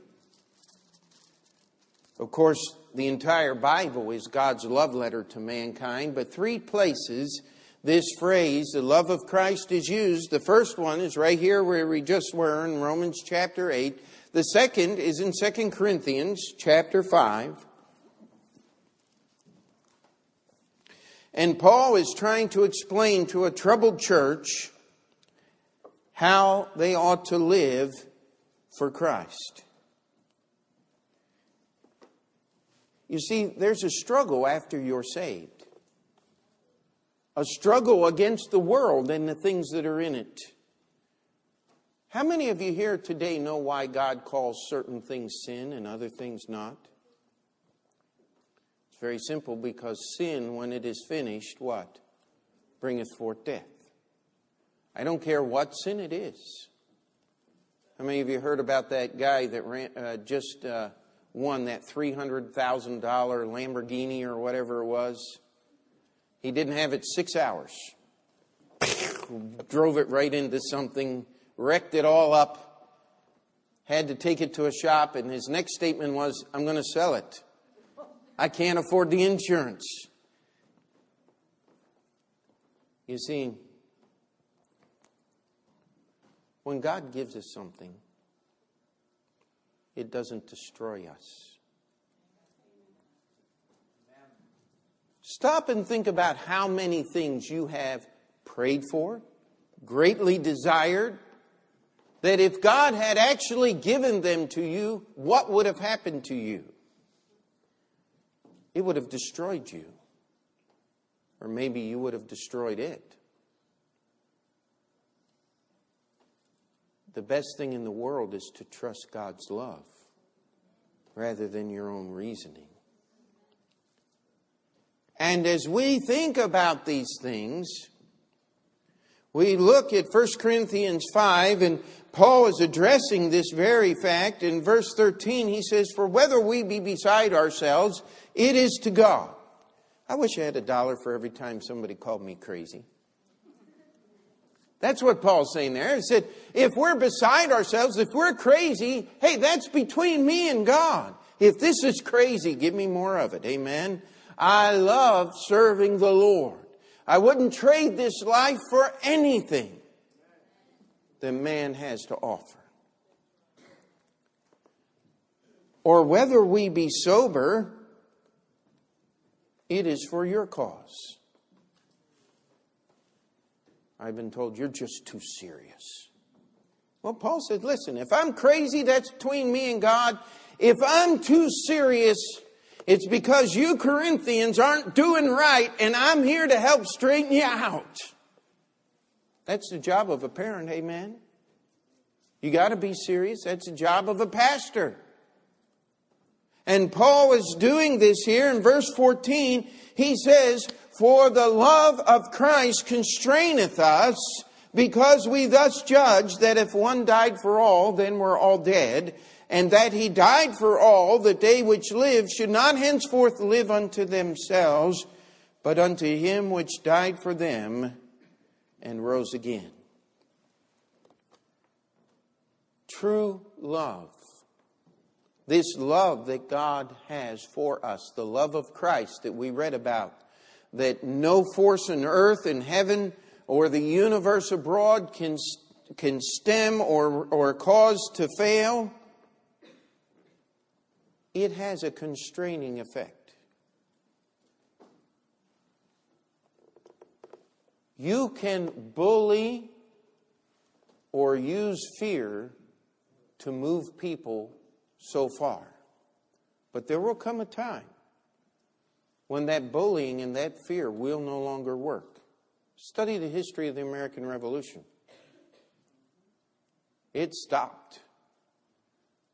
[SPEAKER 1] Of course, the entire Bible is God's love letter to mankind, but three places this phrase, the love of Christ, is used. The first one is right here where we just were in Romans chapter 8. The second is in 2 Corinthians chapter 5. And Paul is trying to explain to a troubled church how they ought to live for Christ. You see, there's a struggle after you're saved a struggle against the world and the things that are in it. How many of you here today know why God calls certain things sin and other things not? Very simple because sin, when it is finished, what? Bringeth forth death. I don't care what sin it is. How many of you heard about that guy that ran, uh, just uh, won that $300,000 Lamborghini or whatever it was? He didn't have it six hours. Drove it right into something, wrecked it all up, had to take it to a shop, and his next statement was, I'm going to sell it. I can't afford the insurance. You see, when God gives us something, it doesn't destroy us. Stop and think about how many things you have prayed for, greatly desired, that if God had actually given them to you, what would have happened to you? It would have destroyed you. Or maybe you would have destroyed it. The best thing in the world is to trust God's love rather than your own reasoning. And as we think about these things, we look at 1 Corinthians 5, and Paul is addressing this very fact. In verse 13, he says, For whether we be beside ourselves, it is to God. I wish I had a dollar for every time somebody called me crazy. That's what Paul's saying there. He said, if we're beside ourselves, if we're crazy, hey, that's between me and God. If this is crazy, give me more of it. Amen. I love serving the Lord. I wouldn't trade this life for anything that man has to offer. Or whether we be sober, it is for your cause. I've been told you're just too serious. Well, Paul said, listen, if I'm crazy, that's between me and God. If I'm too serious, it's because you Corinthians aren't doing right, and I'm here to help straighten you out. That's the job of a parent, amen? You got to be serious. That's the job of a pastor. And Paul is doing this here in verse 14. He says, For the love of Christ constraineth us, because we thus judge that if one died for all, then we're all dead and that he died for all, that they which live should not henceforth live unto themselves, but unto him which died for them and rose again. True love. This love that God has for us, the love of Christ that we read about, that no force in earth and heaven or the universe abroad can, can stem or, or cause to fail it has a constraining effect. You can bully or use fear to move people so far. But there will come a time when that bullying and that fear will no longer work. Study the history of the American Revolution. It stopped.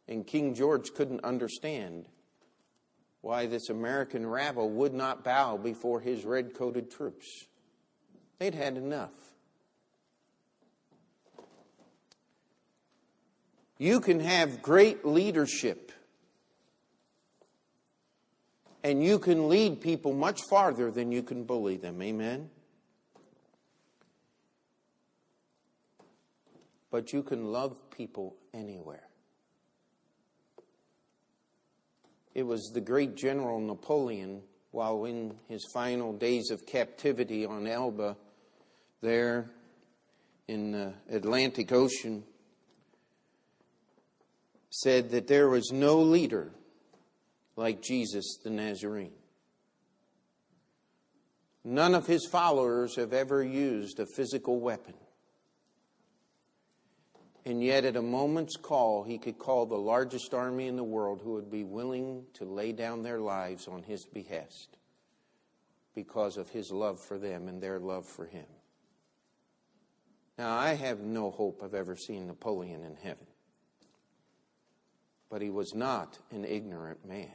[SPEAKER 1] And King George couldn't understand why this American rabble would not bow before his red coated troops. They'd had enough. You can have great leadership, and you can lead people much farther than you can bully them. Amen? But you can love people anywhere. It was the great General Napoleon, while in his final days of captivity on Elba, there in the Atlantic Ocean, said that there was no leader like Jesus the Nazarene. None of his followers have ever used a physical weapon. And yet, at a moment's call, he could call the largest army in the world who would be willing to lay down their lives on his behest because of his love for them and their love for him. Now, I have no hope of ever seeing Napoleon in heaven, but he was not an ignorant man.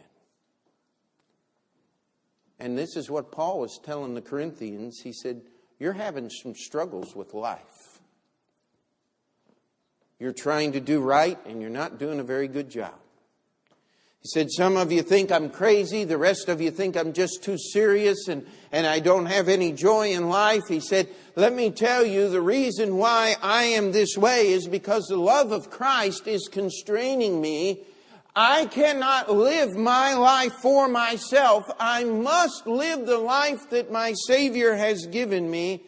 [SPEAKER 1] And this is what Paul was telling the Corinthians. He said, You're having some struggles with life. You're trying to do right and you're not doing a very good job. He said, Some of you think I'm crazy, the rest of you think I'm just too serious and, and I don't have any joy in life. He said, Let me tell you, the reason why I am this way is because the love of Christ is constraining me. I cannot live my life for myself. I must live the life that my Savior has given me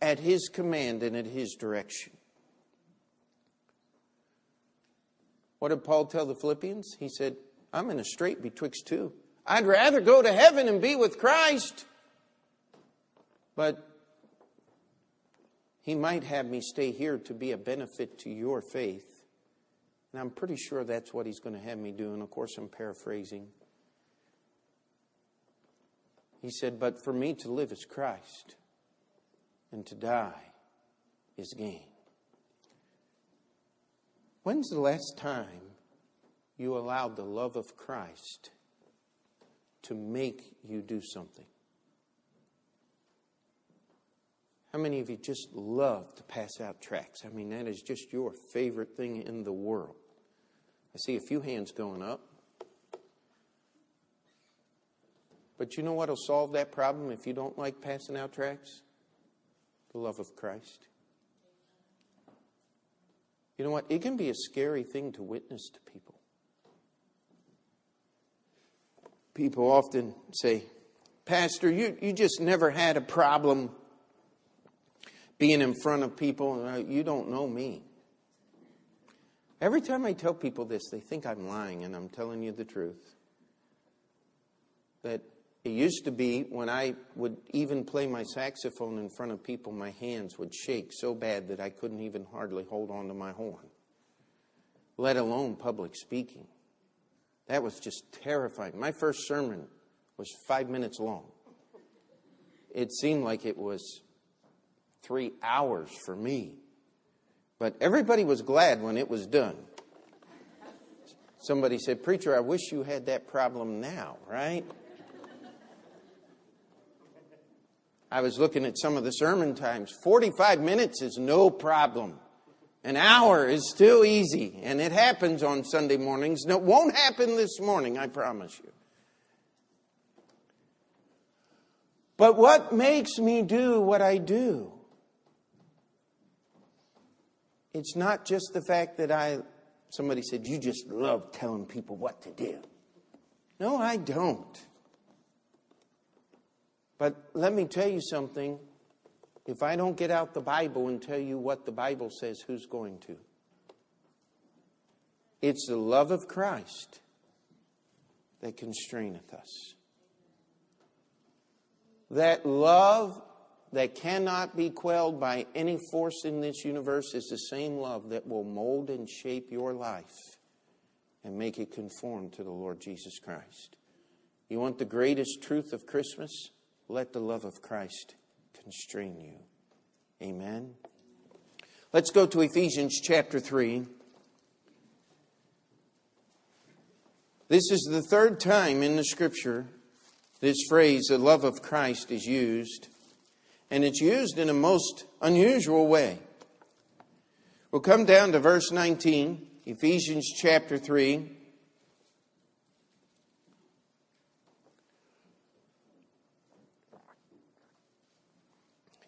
[SPEAKER 1] at His command and at His direction. What did Paul tell the Philippians? He said, I'm in a strait betwixt two. I'd rather go to heaven and be with Christ, but He might have me stay here to be a benefit to your faith. And I'm pretty sure that's what He's going to have me do. And of course, I'm paraphrasing. He said, But for me to live is Christ, and to die is gain. When's the last time you allowed the love of Christ to make you do something? How many of you just love to pass out tracts? I mean, that is just your favorite thing in the world. I see a few hands going up. But you know what will solve that problem if you don't like passing out tracts? The love of Christ. You know what? It can be a scary thing to witness to people. People often say, Pastor, you, you just never had a problem being in front of people. Uh, you don't know me. Every time I tell people this, they think I'm lying, and I'm telling you the truth. That it used to be when I would even play my saxophone in front of people, my hands would shake so bad that I couldn't even hardly hold on to my horn, let alone public speaking. That was just terrifying. My first sermon was five minutes long. It seemed like it was three hours for me. But everybody was glad when it was done. Somebody said, Preacher, I wish you had that problem now, right? I was looking at some of the sermon times. 45 minutes is no problem. An hour is still easy, and it happens on Sunday mornings. No, it won't happen this morning, I promise you. But what makes me do what I do? It's not just the fact that I, somebody said, you just love telling people what to do. No, I don't. But let me tell you something. If I don't get out the Bible and tell you what the Bible says, who's going to? It's the love of Christ that constraineth us. That love that cannot be quelled by any force in this universe is the same love that will mold and shape your life and make it conform to the Lord Jesus Christ. You want the greatest truth of Christmas? Let the love of Christ constrain you. Amen. Let's go to Ephesians chapter 3. This is the third time in the scripture this phrase, the love of Christ, is used, and it's used in a most unusual way. We'll come down to verse 19, Ephesians chapter 3.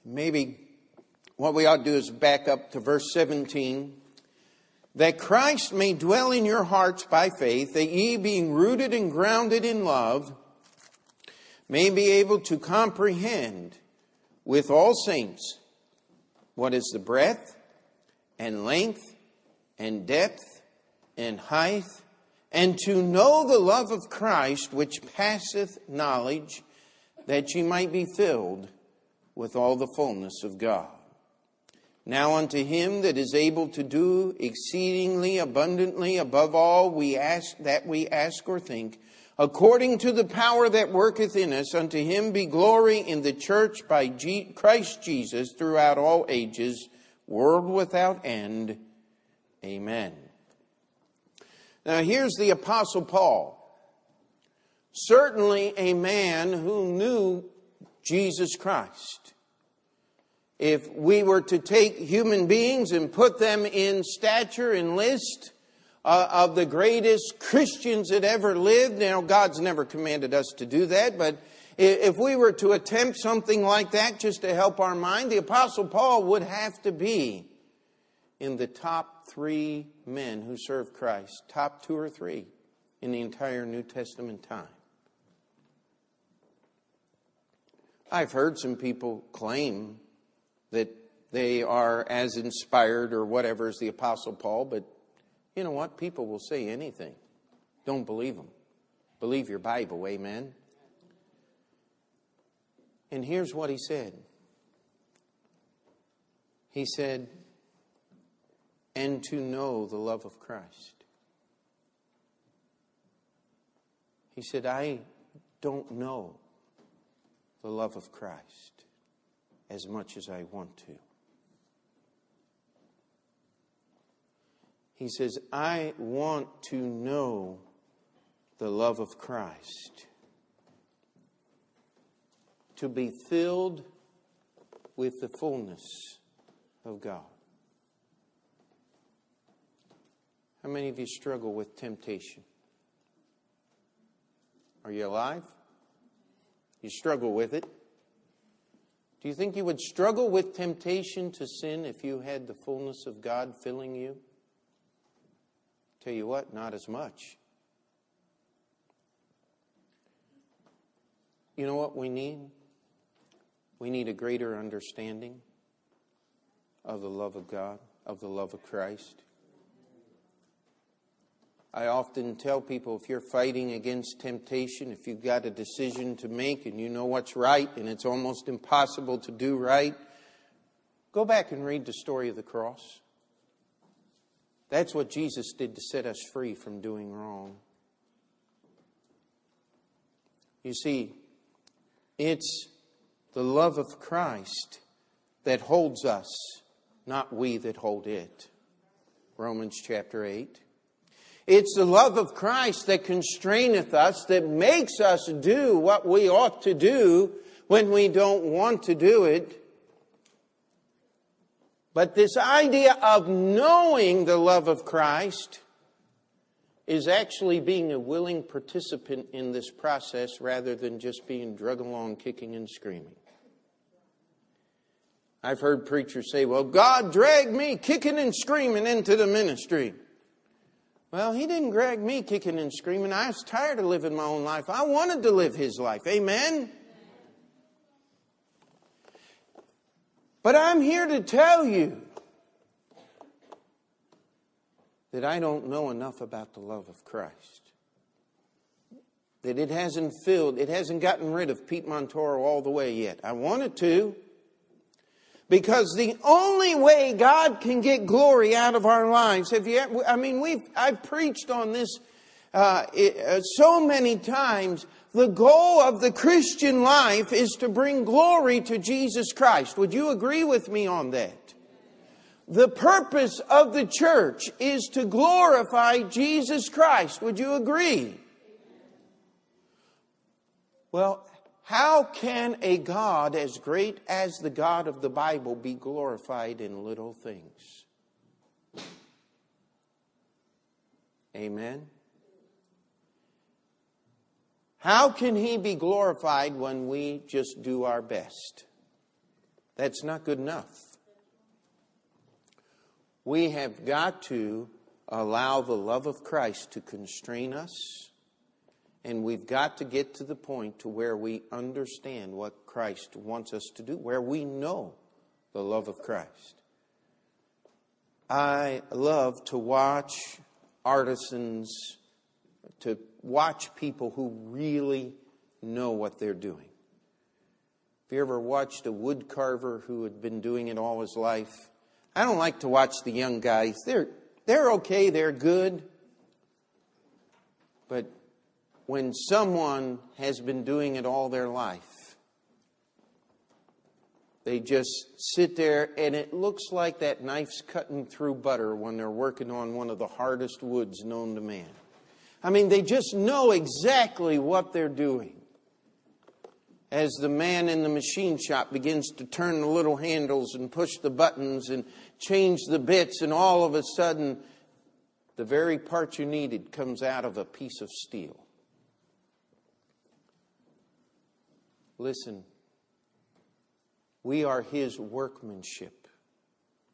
[SPEAKER 1] Maybe what we ought to do is back up to verse 17. That Christ may dwell in your hearts by faith, that ye, being rooted and grounded in love, may be able to comprehend with all saints what is the breadth and length and depth and height, and to know the love of Christ which passeth knowledge, that ye might be filled with all the fullness of God. Now unto him that is able to do exceedingly abundantly above all we ask that we ask or think, according to the power that worketh in us, unto him be glory in the church by G- Christ Jesus throughout all ages, world without end. Amen. Now here's the apostle Paul. Certainly a man who knew Jesus Christ. If we were to take human beings and put them in stature and list uh, of the greatest Christians that ever lived. Now, God's never commanded us to do that, but if we were to attempt something like that just to help our mind, the Apostle Paul would have to be in the top three men who served Christ, top two or three in the entire New Testament time. I've heard some people claim that they are as inspired or whatever as the Apostle Paul, but you know what? People will say anything. Don't believe them. Believe your Bible, amen? And here's what he said He said, and to know the love of Christ. He said, I don't know the love of Christ as much as I want to. He says, I want to know the love of Christ. To be filled with the fullness of God. How many of you struggle with temptation? Are you alive? You struggle with it. Do you think you would struggle with temptation to sin if you had the fullness of God filling you? Tell you what, not as much. You know what we need? We need a greater understanding of the love of God, of the love of Christ. I often tell people if you're fighting against temptation, if you've got a decision to make and you know what's right and it's almost impossible to do right, go back and read the story of the cross. That's what Jesus did to set us free from doing wrong. You see, it's the love of Christ that holds us, not we that hold it. Romans chapter 8. It's the love of Christ that constraineth us, that makes us do what we ought to do when we don't want to do it. But this idea of knowing the love of Christ is actually being a willing participant in this process rather than just being drug along kicking and screaming. I've heard preachers say, well, God dragged me kicking and screaming into the ministry. Well, He didn't drag me kicking and screaming. I was tired of living my own life. I wanted to live His life. Amen? But I'm here to tell you that I don't know enough about the love of Christ. That it hasn't filled, it hasn't gotten rid of Pete Montoro all the way yet. I wanted to. Because the only way God can get glory out of our lives, have you, I mean, we've, I've preached on this uh, uh so many times the goal of the Christian life is to bring glory to Jesus Christ. Would you agree with me on that? The purpose of the church is to glorify Jesus Christ. Would you agree? Well, how can a God as great as the God of the Bible be glorified in little things? Amen. How can he be glorified when we just do our best? That's not good enough. We have got to allow the love of Christ to constrain us, and we've got to get to the point to where we understand what Christ wants us to do, where we know the love of Christ. I love to watch artisans, to watch people who really know what they're doing. Have you ever watched a wood carver who had been doing it all his life? I don't like to watch the young guys. They're, they're okay, they're good. But when someone has been doing it all their life, they just sit there and it looks like that knife's cutting through butter when they're working on one of the hardest woods known to man. I mean, they just know exactly what they're doing. As the man in the machine shop begins to turn the little handles and push the buttons and change the bits, and all of a sudden, the very part you needed comes out of a piece of steel. Listen, we are his workmanship,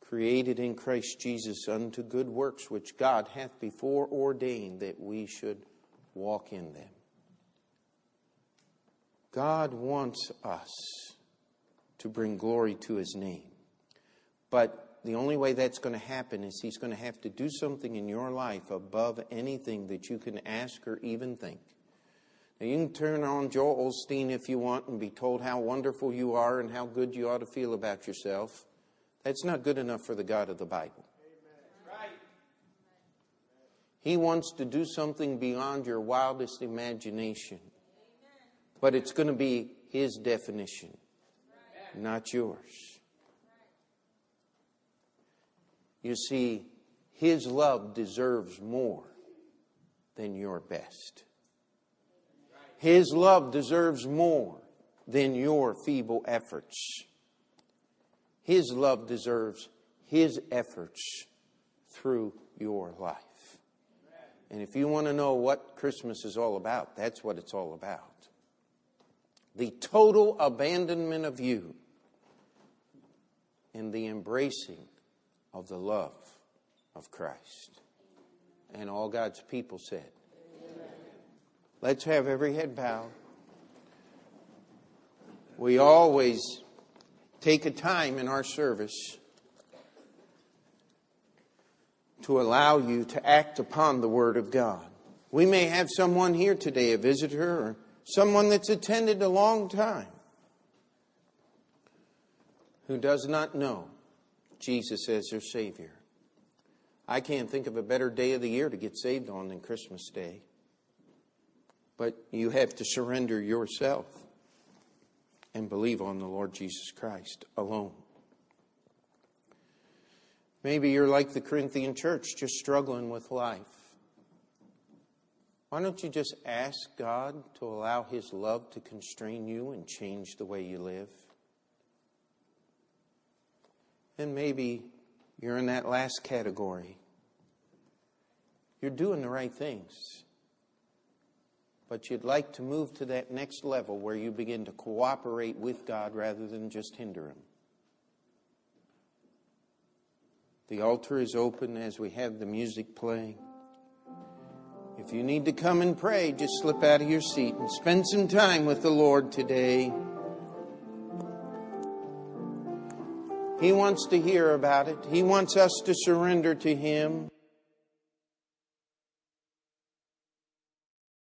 [SPEAKER 1] created in Christ Jesus unto good works, which God hath before ordained that we should walk in them. God wants us to bring glory to his name. But the only way that's going to happen is he's going to have to do something in your life above anything that you can ask or even think. You can turn on Joel Osteen if you want and be told how wonderful you are and how good you ought to feel about yourself. That's not good enough for the God of the Bible. He wants to do something beyond your wildest imagination. But it's going to be His definition, not yours. You see, His love deserves more than your best. His love deserves more than your feeble efforts. His love deserves His efforts through your life. And if you want to know what Christmas is all about, that's what it's all about. The total abandonment of you and the embracing of the love of Christ. And all God's people said, Let's have every head bowed. We always take a time in our service to allow you to act upon the Word of God. We may have someone here today, a visitor, or someone that's attended a long time, who does not know Jesus as their Savior. I can't think of a better day of the year to get saved on than Christmas Day. But you have to surrender yourself and believe on the Lord Jesus Christ alone. Maybe you're like the Corinthian church, just struggling with life. Why don't you just ask God to allow His love to constrain you and change the way you live? And maybe you're in that last category. You're doing the right things. But you'd like to move to that next level where you begin to cooperate with God rather than just hinder Him. The altar is open as we have the music playing. If you need to come and pray, just slip out of your seat and spend some time with the Lord today. He wants to hear about it. He wants us to surrender to Him.